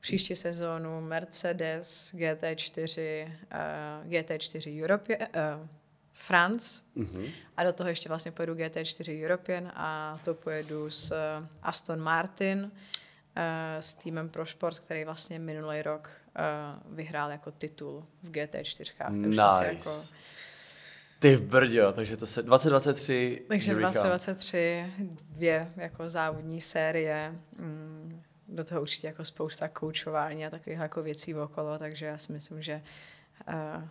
příští sezónu Mercedes GT4, uh, GT4 Europe, uh, France, Mhm. a do toho ještě vlastně pojedu GT4 European a to pojedu s Aston Martin, eh, s týmem Pro Sport, který vlastně minulý rok eh, vyhrál jako titul v GT4. Takže Nice. asi jako Ty brďo, takže to se 2023. Takže here we come. 2023, dvě jako závodní série, mm, do toho určitě jako spousta koučování a takových jako věcí okolo, takže já si myslím, že uh,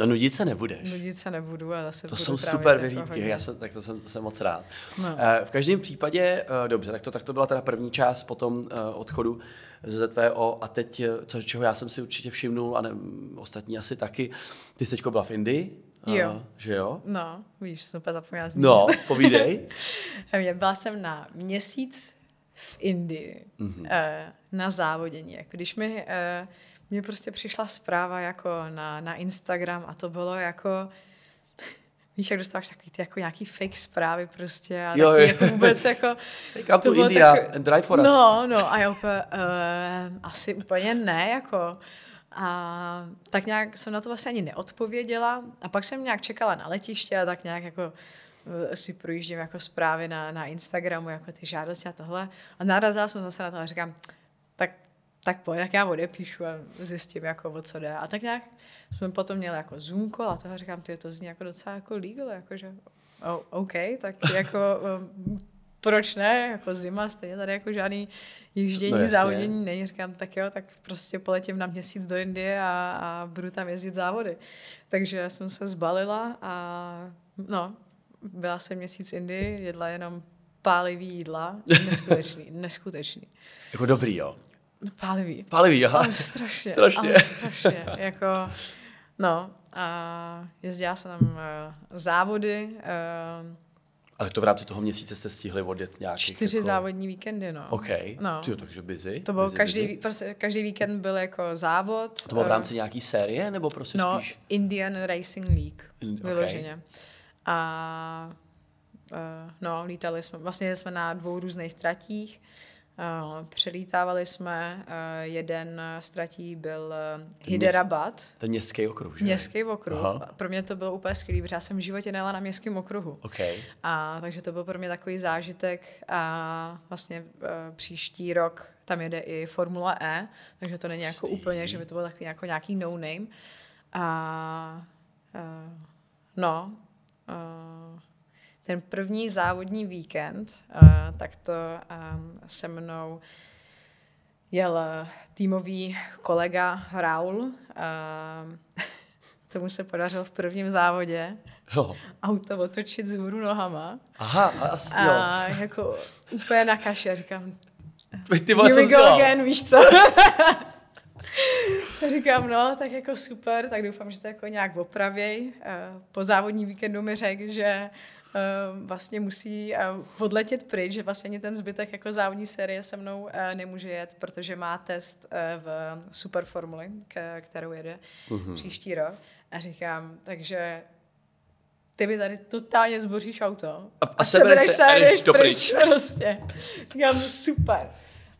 No nudit se nebudeš. nudit se nebudu a zase To budu jsou super jako vyhlídky, hodně. já jsem, tak to jsem, to jsem moc rád. No. Eh, V každém případě, dobře, tak to, tak to byla teda první část po tom eh, odchodu ZVO a teď, eh, co, čeho já jsem si určitě všimnul a ne, ostatní asi taky, ty jsi teďko byla v Indii, eh, Jo. že jo? No, víš, jsem úplně zapomněla zmínit. No, (laughs) povídej. Byla jsem na měsíc v Indii Mhm. mm-hmm. na závodění. Jako když mi, mě prostě přišla zpráva jako na, na Instagram a to bylo jako Víš, jak dostáváš takový ty jako nějaký fake zprávy prostě a Jo, taky jo. jako vůbec jako... Come to India takový- and drive for us. No, no a já úplně, uh, asi úplně ne, jako. A tak nějak jsem na to vlastně ani neodpověděla a pak jsem nějak čekala na letiště a tak nějak jako eh, si projíždím jako zprávy na, na Instagramu, jako ty žádosti a tohle. A narazila jsem zase na to a říkám, tak, tak pojď, tak já odepíšu a zjistím, jako o co jde. A tak nějak jsme potom měli jako Zoom call a toho říkám, ty to zní jako docela jako legal, jakože oh, OK, tak jako um, proč ne, jako zima, stejně tady jako žádný jíždění, No závodění není, říkám, tak jo, tak prostě poletím na měsíc do Indie a, a budu tam jezdit závody. Takže jsem se zbalila a no, byla jsem měsíc v Indii, jedla jenom pálivý jídla, neskutečný, (laughs) neskutečný. Jako dobrý, jo. Pálivý, Pálivý, aha. ale strašně, Strašně. ale strašně, jako, no, a jezdila jsem tam uh, závody, uh, Ale to v rámci toho měsíce jste stihli odjet nějakých čtyři jako... závodní víkendy, no. OK, No. Tyjo, takže busy. To bylo busy, každý, busy. prostě každý víkend byl jako závod. To bylo v eh, rámci nějaký série, nebo prostě No, spíš? Indian Racing League, In- ok. vyloženě. A uh, no, lítali jsme, vlastně jsme na dvou různých tratích. Uh, přelítávali jsme, uh, jeden z tratí byl uh, Hyderabad, Ten městský okruh, že? městský okruh. Aha. Pro mě to bylo úplně skvělý, protože já jsem v životě nejela na městském okruhu. OK. A takže to byl pro mě takový zážitek a vlastně příští rok tam jede i Formule E, takže to není jako Hustý. úplně, že by to bylo takový jako nějaký no name. A uh, no, uh, ten první závodní víkend, uh, tak to um, se mnou jel eh, týmový kolega Raul. Uh, (laughs) tomu se podařilo v prvním závodě Jo. auto otočit z hůru nohama. Aha, a asi jo. A jako úplně na kaši. A říkám, Ty vole, here co we go again, víš co? (laughs) Říkám, no, tak jako super, tak doufám, že to jako nějak opravěj. Eh, Po závodní víkendu mi řekl, že eh, vlastně musí eh, odletět pryč, že vlastně ani ten zbytek jako závodní série se mnou eh, nemůže jet, protože má test eh, v Superformuli, k- kterou jede Mhm. příští rok. A říkám, takže ty mi tady totálně zboříš auto A- a sebereš se a jdeš do pryč. (laughs) prostě. Říkám, no super.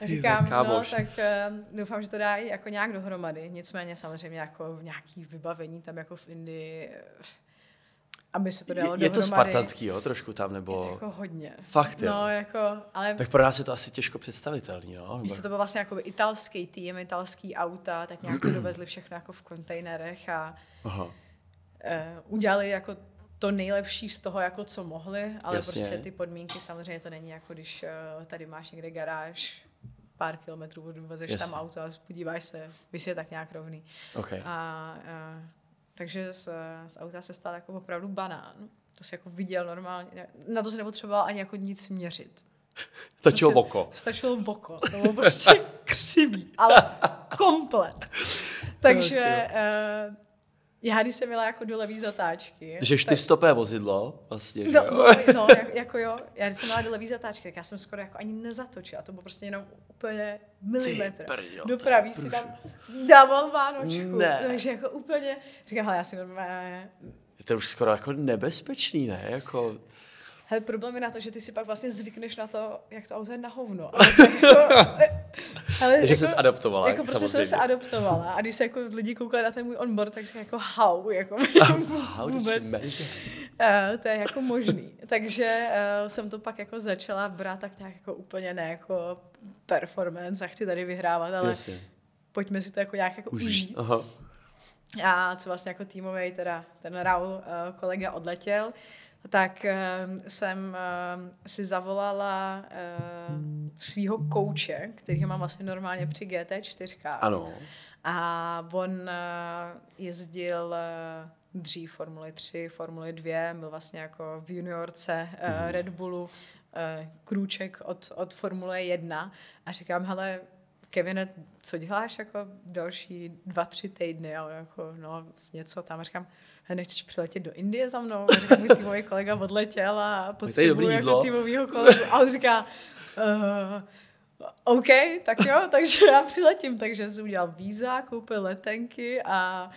A říkám, no, kámoš. tak uh, doufám, že to dá i jako nějak dohromady. Nicméně samozřejmě jako nějaký vybavení tam jako v Indii, aby se to dalo Je, je to spartanský, jo, trošku tam, Je nebo... to jako hodně. Fakt, jo. No, jako, ale Tak pro nás je to asi těžko představitelný, jo? Víš, co, to byl vlastně jako italský tým, italský auta, tak nějak to dovezli všechno jako v kontejnerech a Aha. uh, udělali jako to nejlepší z toho, jako co mohli, ale Jasně. prostě ty podmínky samozřejmě to není jako když uh, tady máš někde garáž, pár kilometrů odvezeš Jasně. tam auto a podíváš se, vy si je tak nějak rovný. OK. A, uh, takže z, z auta se stal jako opravdu banán. To si jako viděl normálně. Na to se nepotřeboval ani jako nic měřit. Stačilo prostě- oko. To stačilo oko. To bylo prostě křivý, ale komplet. (laughs) Takže uh, já, když jsem měla jako do levý zatáčky... Že čtyřstopé vozidlo, vlastně, že No, jo? no, no, jak- (laughs) jako jo, já když jsem měla do levý zatáčky, tak já jsem skoro jako ani nezatočila, to bylo prostě jenom úplně milimetr. brďo, je Dopraví si tam dával vánočku, Ne. takže jako úplně, říkám, hele, já si normálně, To je už skoro jako nebezpečný, ne? Jako... hele, problém je na to, že ty si pak vlastně zvykneš na to, jak to auto je na hovno. Ale jako, (laughs) ale Takže jsi adaptovala, Jako prostě jsem se samozřejmě. adaptovala a když se jako lidi koukali na ten můj onboard, tak říkali jako how, jako (laughs) (laughs) How vůbec. Uh, to je jako možný. Takže uh, jsem to pak jako začala brát tak nějak jako úplně ne jako performance a chci tady vyhrávat, ale Jasně. pojďme si to jako nějak jako užít. Aha. a co vlastně jako týmový, teda ten Raul, uh, kolega odletěl, tak uh, jsem uh, si zavolala uh, svého kouče, který mám vlastně normálně při GT4. Ano. A on uh, jezdil uh, dřív Formule 3, Formule 2, byl vlastně jako v juniorce uh, mm-hmm. Red Bullu uh, krůček od, od Formule 1 a říkám, hele, Kevine, co děláš jako další dva, tři týdny? A jako, no, něco tam. A říkám, nechceš přiletět do Indie za mnou? A říkám, můj (laughs) týmový kolega odletěl a potřebuji jako týmovýho kolegu. A on říká, uh, OK, tak jo, (laughs) takže já přiletím. Takže jsem udělal víza, koupil letenky a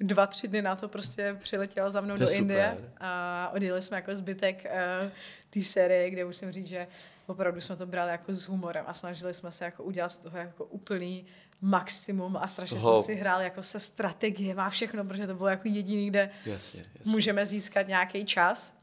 dva, tři dny na to prostě přiletěl za mnou to do Indie a odjeli jsme jako zbytek uh, té série, kde musím říct, že opravdu jsme to brali jako s humorem a snažili jsme se jako udělat z toho jako úplný maximum a strašně toho... jsme si hráli jako se strategie a všechno, protože to bylo jako jediný, kde jasně, jasně. můžeme získat nějaký čas.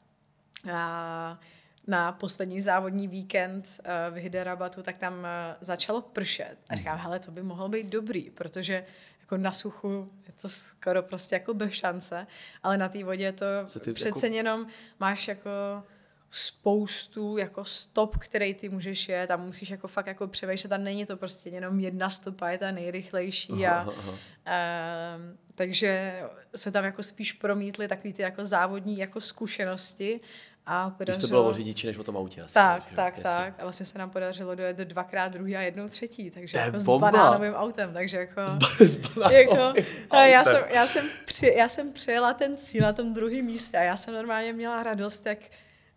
A na poslední závodní víkend uh, v Hyderabadu, tak tam uh, začalo pršet. A říkám, mhm. hele, to by mohlo být dobrý, protože jako na suchu je to skoro prostě jako bez šance, ale na té vodě je to přece jako... jenom máš jako spoustu jako stop, který ty můžeš jet a musíš jako fakt jako převejšet a není to prostě jenom jedna stopa, je ta nejrychlejší a, aha, aha. a takže se tam jako spíš promítly takový ty jako závodní jako zkušenosti a podařilo... Když to bylo o řidiči než o tom autě. Asi, tak, tak, tak, tak. A vlastně se nám podařilo dojet dvakrát druhý a jednou třetí, takže jako s banánovým autem, takže jako... S, s jako autem. já, jsem, já, jsem při, já jsem přijela ten cíl na tom druhém místě a já jsem normálně měla radost, jak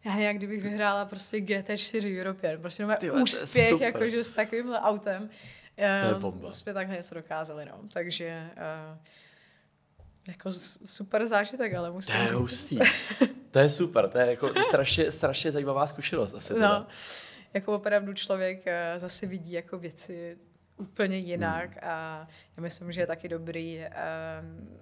já jak kdybych vyhrála prostě GT4 European, prostě jenom úspěch, jakože s takovýmhle autem. To je bomba. Jsme takhle něco dokázali, no. Takže uh, jako super zážitek, ale musím To je hustý. To je super, to je jako (laughs) strašně, strašně zajímavá zkušenost asi. Teda. No, jako opravdu člověk uh, zase vidí jako věci úplně jinak hmm. a já myslím, že je taky dobrý um,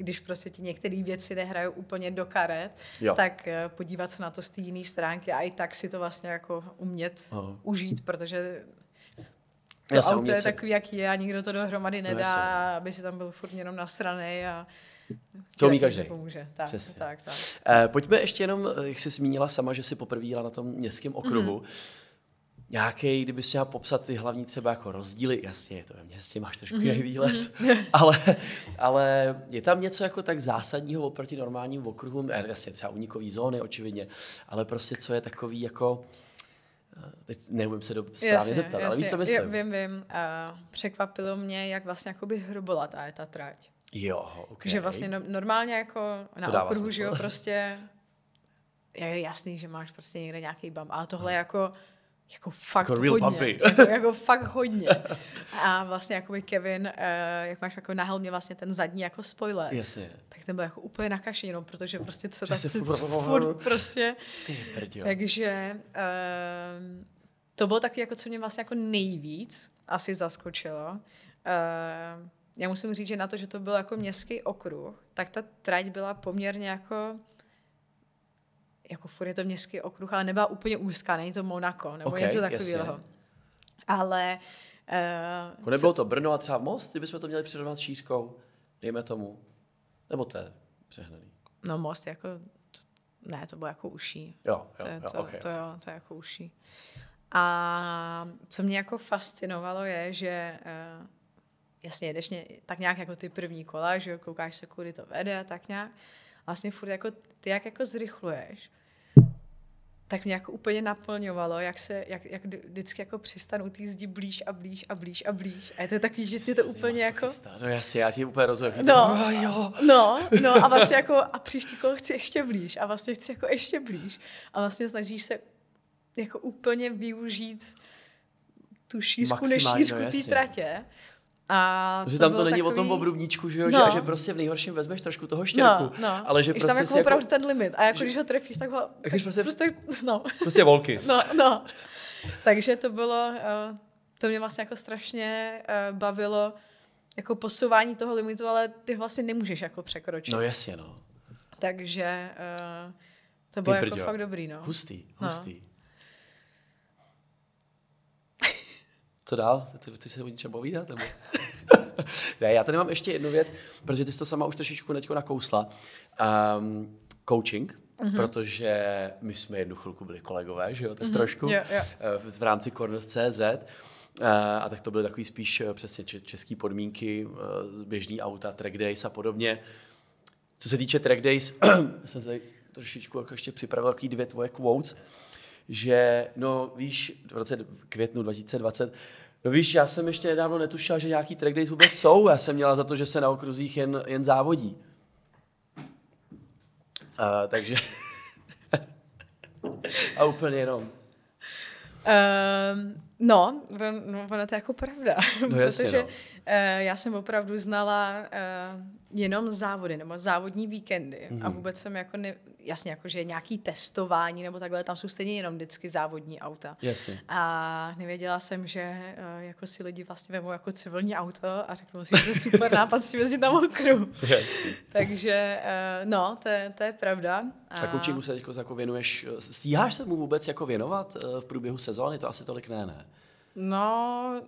když prostě ti některé věci nehrajou úplně do karet, jo. tak uh, podívat se na to z té jiné stránky a i tak si to vlastně jako umět Aha. užít, protože to já auto je takový, jaký je a nikdo to dohromady nedá, no, aby si tam byl furt jenom nasranej a to umí každý. Pomůže. Tak, Přesně. tak, tak. Eh, pojďme ještě jenom, eh, jak jsi zmínila sama, že jsi poprvé jela na tom městském okruhu. Mm-hmm. Nějaký, kdybys měla popsat ty hlavní třeba jako rozdíly, jasně, to ve městě máš trošku jiný mm-hmm. výhled, mm-hmm. (laughs) ale, ale je tam něco jako tak zásadního oproti normálním okruhům, eh, jasně třeba unikový zóny, očividně, ale prostě co je takový jako, eh, teď neumím se do, správně jasně, zeptat, jasně. ale víš, co myslím. Vím, vím. Uh, překvapilo mě, jak vlastně jakoby hrubolatá je ta trať. Jo, okay. Že vlastně no, normálně jako na okruhu, že jo, prostě je jasný, že máš prostě někde nějaký bam, ale tohle je jako jako fakt jako real hodně. Bumpy. jako, jako fakt hodně. A vlastně jako by Kevin, uh, jak máš jako na helmě vlastně ten zadní jako spoiler, Jasně. tak ten byl jako úplně nakašený, jenom protože prostě co tak se (laughs) furt prostě. Ty Takže uh, to bylo taky jako, co mě vlastně jako nejvíc asi zaskočilo. Uh, já musím říct, že na to, že to byl jako městský okruh, tak ta trať byla poměrně jako jako furt je to městský okruh, ale nebyla úplně úzká, není to Monako nebo okay, něco takového. Ale... Uh, jako nebylo to Brno a třeba most, kdybychom to měli přirovnat šířkou, dejme tomu. Nebo to je přehnaný. No most jako, to, ne, to bylo jako uší. Jo, jo, to, je, jo, to, okay. to, jo, to je jako uší. A co mě jako fascinovalo je, že uh, jasně jedeš ně, tak nějak jako ty první kola, že jo, koukáš se, kudy to vede a tak nějak. Vlastně furt jako ty jak jako zrychluješ, tak mě jako úplně naplňovalo, jak se, jak, jak vždycky jako přistanu ty zdi blíž a blíž a blíž a blíž. A je to takový, že si to úplně jako... No jasně, já ti úplně rozumím. No, to, jo. no, no a vlastně jako a příští kolo chci ještě blíž a vlastně chci jako ještě blíž. A vlastně snažíš se jako úplně využít tu šířku nešířku no, té tratě. A že tam to není takový... o tom obrubníčku, že jo, no. že, že prostě v nejhorším vezmeš trošku toho štěrku, no, no. ale že Když prostě tam jako opravdu jako... ten limit a jako že... když ho trefíš, tak ho... Tak když prostě, prostě, no. prostě volkys. No, no. Takže to bylo, uh, to mě vlastně jako strašně uh, bavilo, jako posouvání toho limitu, ale ty vlastně nemůžeš jako překročit. No jasně, no. Takže uh, to bylo jako fakt dobrý, no. Hustý, no. hustý. No. Co dál? Ty, ty se o něčem povídat? Nebo? (laughs) ne, já tady mám ještě jednu věc, protože ty jsi to sama už trošičku teďko nakousla. Um, coaching, mm-hmm. protože my jsme jednu chvilku byli kolegové, že jo, tak mm-hmm. trošku, jo. eh, v, rámci Corners.cz. Uh, a tak to byly takový spíš eh, přesně če- české podmínky, uh, běžný auta, track days a podobně. Co se týče track days, (clears throat) jsem tady trošičku jako ještě připravil takový dvě tvoje quotes, že no víš, v roce květnu 2020, no víš, já jsem ještě nedávno netušil, že nějaký track days vůbec jsou, já jsem měla za to, že se na okruzích jen, jen závodí. Uh, takže (laughs) a úplně jenom. Um, no, no, ono to je jako pravda, (laughs) No jasně, protože no. uh, já jsem opravdu znala uh, jenom závody nebo závodní víkendy Mhm. mm-hmm. a vůbec jsem jako, ne, jasně jako, že nějaký testování nebo takhle, tam jsou stejně jenom vždycky závodní auta. Jasně. A nevěděla jsem, že uh, jako si lidi vlastně vemou jako civilní auto a řeknou si, že to je super nápad s tím jezdit na mokru. (laughs) Jasně. Takže uh, no, to, je- to je pravda. A coachingu se teď jako věnuješ, stíháš se mu vůbec jako věnovat eh, v průběhu sezóny? To asi tolik ne, ne? No,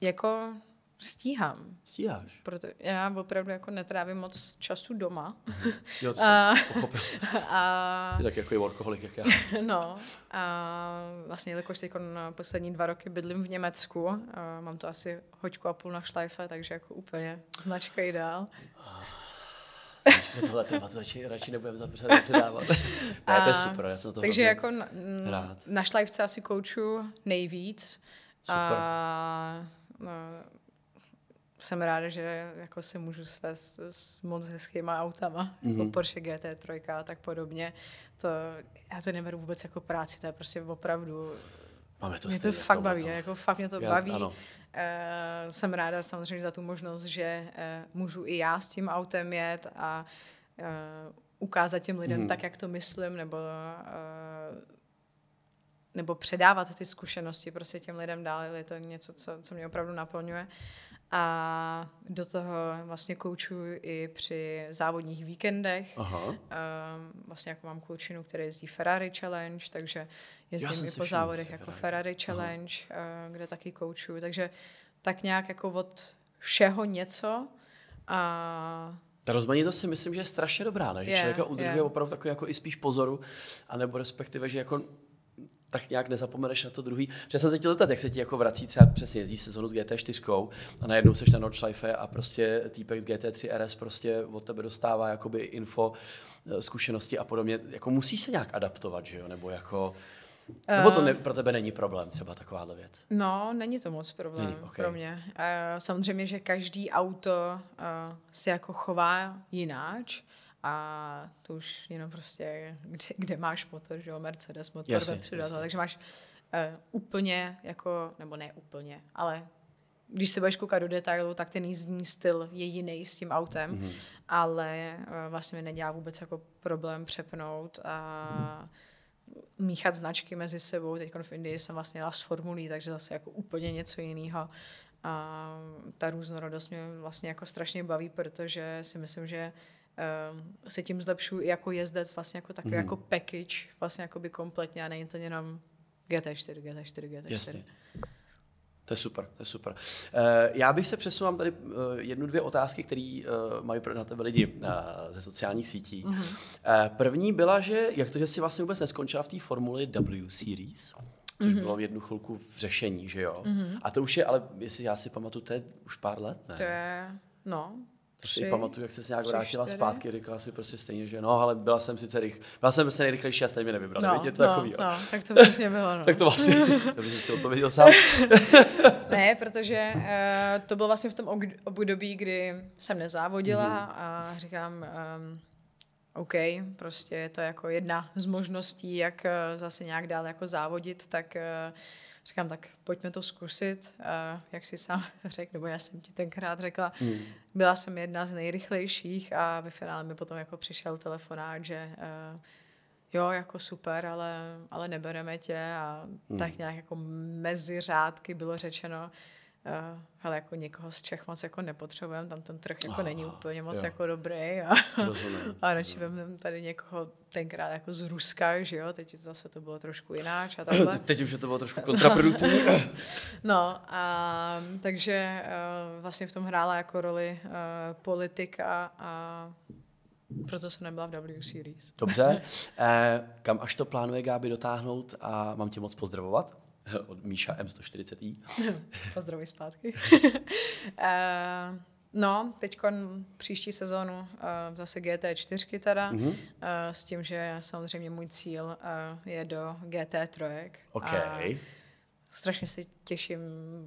jako stíhám. Stíháš? Proto já opravdu jako netrávím moc času doma. (laughs) Jo, to A- pochopil. (laughs) A Jsi tak jako workoholik, jak já. (laughs) no, a vlastně, jelikož teď poslední dva roky bydlím v Německu, a mám to asi hoďku a půl na šlajfe, takže jako úplně značka ideál. že tohle téma to radši, radši nebudeme zapřed předávat. ne, to je super, já jsem to Takže jako na, n- rád. na šlajfce asi kouču nejvíc. Super. A no, jsem ráda, že jako se můžu svést s moc hezkýma autama, mm-hmm. Mhm. jako Porsche GT3 a tak podobně. To, já to neberu vůbec jako práci, to je prostě opravdu, Máme to mě to fakt baví, jako fakt mě to Já- baví. ano. Uh, jsem ráda samozřejmě za tu možnost, že uh, můžu i já s tím autem jet a uh, ukázat těm lidem Mhm. tak, jak to myslím, nebo uh, nebo předávat ty zkušenosti prostě těm lidem dál. Je to něco, co, co mě opravdu naplňuje. A do toho vlastně koučuji i při závodních víkendech. Aha. Um, vlastně jako mám klučinu, který jezdí Ferrari Challenge, takže jezdím i po závodech jako Ferrari. Ferrari Challenge, uh, kde taky koučuju. Takže tak nějak jako od všeho něco. A Ta rozmanitost si myslím, že je strašně dobrá, ne? že Je, člověka udržuje je. opravdu takový jako i spíš pozoru, anebo respektive, že jako tak nějak nezapomeneš na to druhý. Přesně jsem se chtěl zeptat, jak se ti jako vrací třeba přesně jezdí sezonu s GT4 a najednou seš na Nordschleife a prostě týpek z GT3 RS prostě od tebe dostává jakoby info, eh, zkušenosti a podobně. Jako musíš se nějak adaptovat, že jo? Nebo jako... Nebo to ne, pro tebe není problém třeba takováhle věc? No, není to moc problém Není, není, ok. okay. pro mě. Uh, samozřejmě, že každý auto uh, se jako chová jináč a to už jenom prostě, kde, kde máš motor, že jo, Mercedes, motor Jasně, vepředu, jasně. takže máš uh, úplně jako, nebo ne úplně, ale když se budeš koukat do detailu, tak ten jízdní styl je jiný s tím autem, Mhm. mm-hmm. ale uh, vlastně mi nedělá vůbec jako problém přepnout a míchat značky mezi sebou. Teď v Indii jsem vlastně jela s formulí, takže zase jako úplně něco jiného. A ta různorodost mě vlastně jako strašně baví, protože si myslím, že um, se tím zlepšuji i jako jezdec, vlastně jako takový mm. jako package, vlastně jako by kompletně a není to jenom GT4, GT4, GT4. Jasně. To je super, to je super. Uh, já bych se přesunul, tady uh, jednu, dvě otázky, které uh, mají pro- na tebe lidi uh, ze sociálních sítí. Mhm. Mm-hmm. Uh, první byla, že jak to, že jsi vlastně vůbec neskončila v té formuli W Series, což Mhm. mm-hmm. bylo v jednu chvilku v řešení, že jo? Mm-hmm. A to už je, ale jestli já si pamatuju, to je už pár let, ne? To je, no, To si pamatuju, jak jsi se nějak vrátila čtyři. zpátky, říkala si prostě stejně, že no, ale byla jsem sice rych, byla jsem prostě nejrychlejší a stejně mě nevybrali, no, něco no, takového. no, tak to přesně bylo. No. (laughs) Tak to vlastně, dobře, že jsi odpověděl sám. (laughs) Ne, protože uh, to bylo vlastně v tom ob- období, kdy jsem nezávodila Mhm. a říkám, um, OK, prostě je to jako jedna z možností, jak uh, zase nějak dál jako závodit, tak uh, říkám, tak pojďme to zkusit, uh, jak si sám (laughs) řekl, nebo já jsem ti tenkrát řekla, Hmm. byla jsem jedna z nejrychlejších a ve finále mi potom jako přišel telefonát, že uh, jo, jako super, ale, ale nebereme tě a Hmm. tak nějak jako mezi řádky bylo řečeno, uh, hele, jako někoho z Čech moc jako nepotřebujeme, tam ten trh jako Oh, není úplně moc jo. jako dobrý a, Rozumím. (laughs) a radši vezmeme tady někoho tenkrát jako z Ruska, že jo, teď zase to bylo trošku jináč a (clears throat) takhle. Teď, teď už to bylo trošku (laughs) kontraproduktivní. No, a, takže uh, vlastně v tom hrála jako roli uh, politika a proto jsem nebyla v W Series. Dobře. (laughs) Eh, kam až to plánuje Gáby dotáhnout a mám tě moc pozdravovat? (laughs) Od Míša M140i. (laughs) Pozdravuji zpátky. uh, (laughs) no, teď příští sezónu uh, zase GT4 teda, Mhm. uh, s tím, že samozřejmě můj cíl uh, je do GT3. OK. A strašně se těším,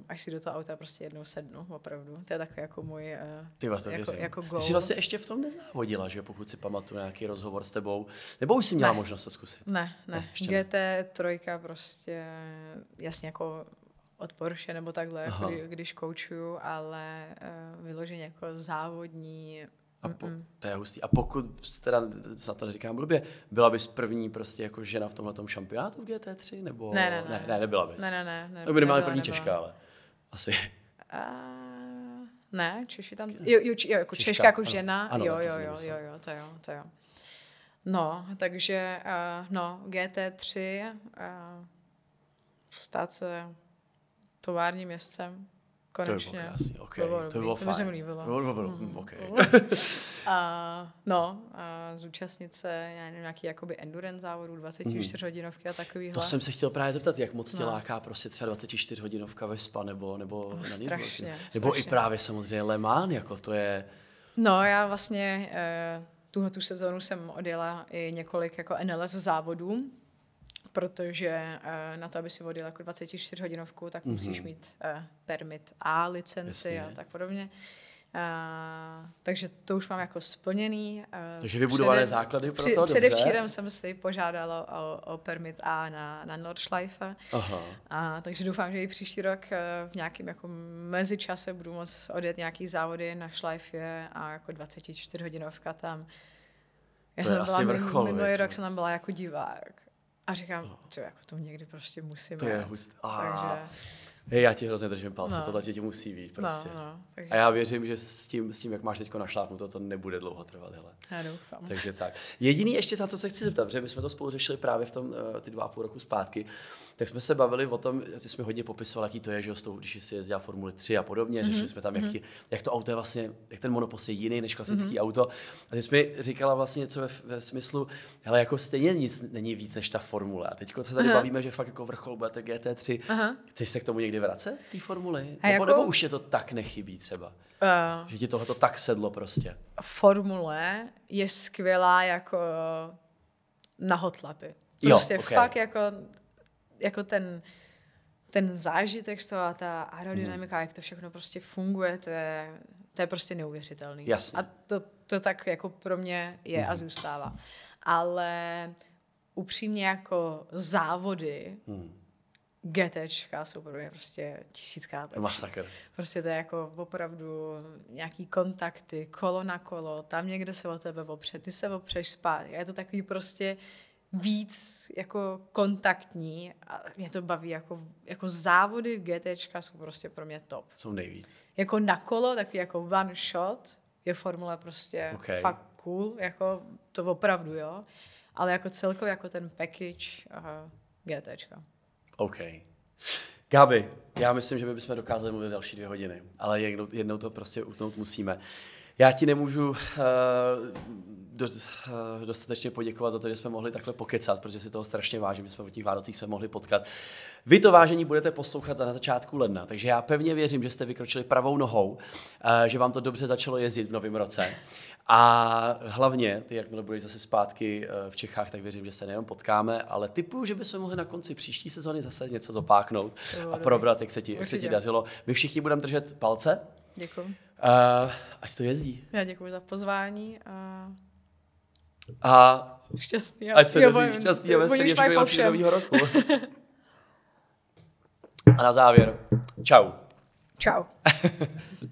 až si do toho auta prostě jednou sednu, opravdu. To je takový jako můj uh, Ty to jako, věřím. jako Ty goal. jsi vlastně ještě v tom nezávodila, že pokud si pamatuju nějaký rozhovor s tebou. Nebo už jsi měla Ne. možnost to zkusit? Ne, Ne, ne. ještě ne. GT3 prostě jasně jako od Porsche nebo takhle, Aha. kdy, když koučuju, ale uh, vyloženě jako závodní. A po, mm-mm. to je hustý. A pokud, teda za to neříkám blbě, byla bys první prostě jako žena v tomhle šampionátu v GT3? Nebo... Ne, ne, ne. ne, ne nebyla bys. Ne, ne, ne. ne Nebo minimálně nebyla, první nebyla. Češka, ale asi. A, ne, Češi tam, jo, jo, jo jako Češka, Češka, jako ano. žena, Ano, jo, jo, jo, jo, jo, to jo, to jo. No, takže, uh, no, GT3, uh, stát se továrním jezdcem, To by konečně. bylo krásný, OK. To bylo to bylo to by fajn. se mi líbilo. To by bylo, Mm. mm. OK. (laughs) A, no, a zúčastnit se, já nevím, nějaký jakoby endurance závodů, 24 hodinovky a takovýhle. To jsem se chtěl právě zeptat, jak moc tě No. láká prostě třeba 24 hodinovka ve spa nebo, nebo na strašně. Nebo i strašně. právě samozřejmě Le Mans, jako to je... No, já vlastně eh, tuhle tu sezónu jsem odjela i několik jako NLS závodů, protože eh, na to, aby si odjel jako 24 hodinovku, tak mm-hmm. musíš mít eh, permit A licenci Jasně. a tak podobně. Uh, takže to už mám jako splněný. Uh, Takže vybudované základy pro to, dobře. Předevčírem jsem si požádala o, o permit A na, na Nordschleife. Aha. A, takže doufám, že i příští rok eh, v nějakém jako mezičase budu moc odjet nějaký závody na šlajfě a jako 24 hodinovka tam. Já To je jsem asi byla vrchol, minulý rok jsem tam byla jako divák. A říkám, to jako to někdy prostě musím To je jet. hustý. Takže, Hej, já ti hrozně držím palce, No. tohle tě musí být prostě. no, no, takže A já věřím, že s tím, s tím jak máš teď našlápnuto, to nebude dlouho trvat. Hele. já doufám. Takže tak. Jediný ještě za co se chci zeptat, protože my jsme to spolu řešili právě v tom eh, ty dva a půl roku zpátky, tak jsme se bavili o tom, ty jsme hodně popisovali, jaký to je, že jo, s tou, když jsi jezdila Formuli 3 a podobně, mm-hmm. řešili jsme tam, jaký, jak to auto je vlastně, jak ten monopost je jiný než klasický mm-hmm. auto. A ty jsi mi říkala vlastně něco ve, ve smyslu, hele, jako stejně nic není víc než ta formule. A teď se tady Aha. bavíme, že fakt jako vrchol budete GT3. Aha. Chceš se k tomu někdy vracet, té formuli? A Nebo, jako- nebo už je to tak nechybí třeba? Uh, Že ti tohoto tak sedlo prostě. formule je skvělá jako na hotlapy. Jo, Prostě ok. fakt jako, jako ten, ten zážitek z toho a ta aerodynamika, jak to všechno prostě funguje, to je, to je prostě neuvěřitelný. Jasně. A to, to tak jako pro mě je a zůstává. Ale upřímně jako závody Hmm. GTčka jsou pro mě prostě tisíckrát lepší. Masakr. Prostě to je jako opravdu nějaký kontakty, kolo na kolo, tam někde se o tebe opře, ty se opřeš spát. Je to takový prostě víc jako kontaktní a mě to baví jako, jako závody GTčka jsou prostě pro mě top. Jsou nejvíc. Jako na kolo, takový jako one shot je formule prostě Ok. fakt cool, jako to opravdu, jo. Ale jako celkově jako ten package uh, GTčka. OK. Gabi, já myslím, že my bychom dokázali mluvit další dvě hodiny, ale jednou, jednou to prostě utnout musíme. Já ti nemůžu uh, do, uh, dostatečně poděkovat za to, že jsme mohli takhle pokecat, protože si toho strašně vážím, že jsme o těch Vánocích jsme mohli potkat. Vy to vážení budete poslouchat na začátku ledna, takže já pevně věřím, že jste vykročili pravou nohou, uh, že vám to dobře začalo jezdit v novém roce. A hlavně, ty, jakmile budeš zase zpátky v Čechách, tak věřím, že se nejenom potkáme, ale typuju, že bychom mohli na konci příští sezóny zase něco zopáknout a probrat, jak se ti, jak se ti dařilo. My všichni budeme držet palce, Děkuji. uh, ať to jezdí. Já děkuji za pozvání a A šťastný. ať se daří šťastný a veselý do všem. nového roku. (laughs) a na závěr, čau. Čau. (laughs)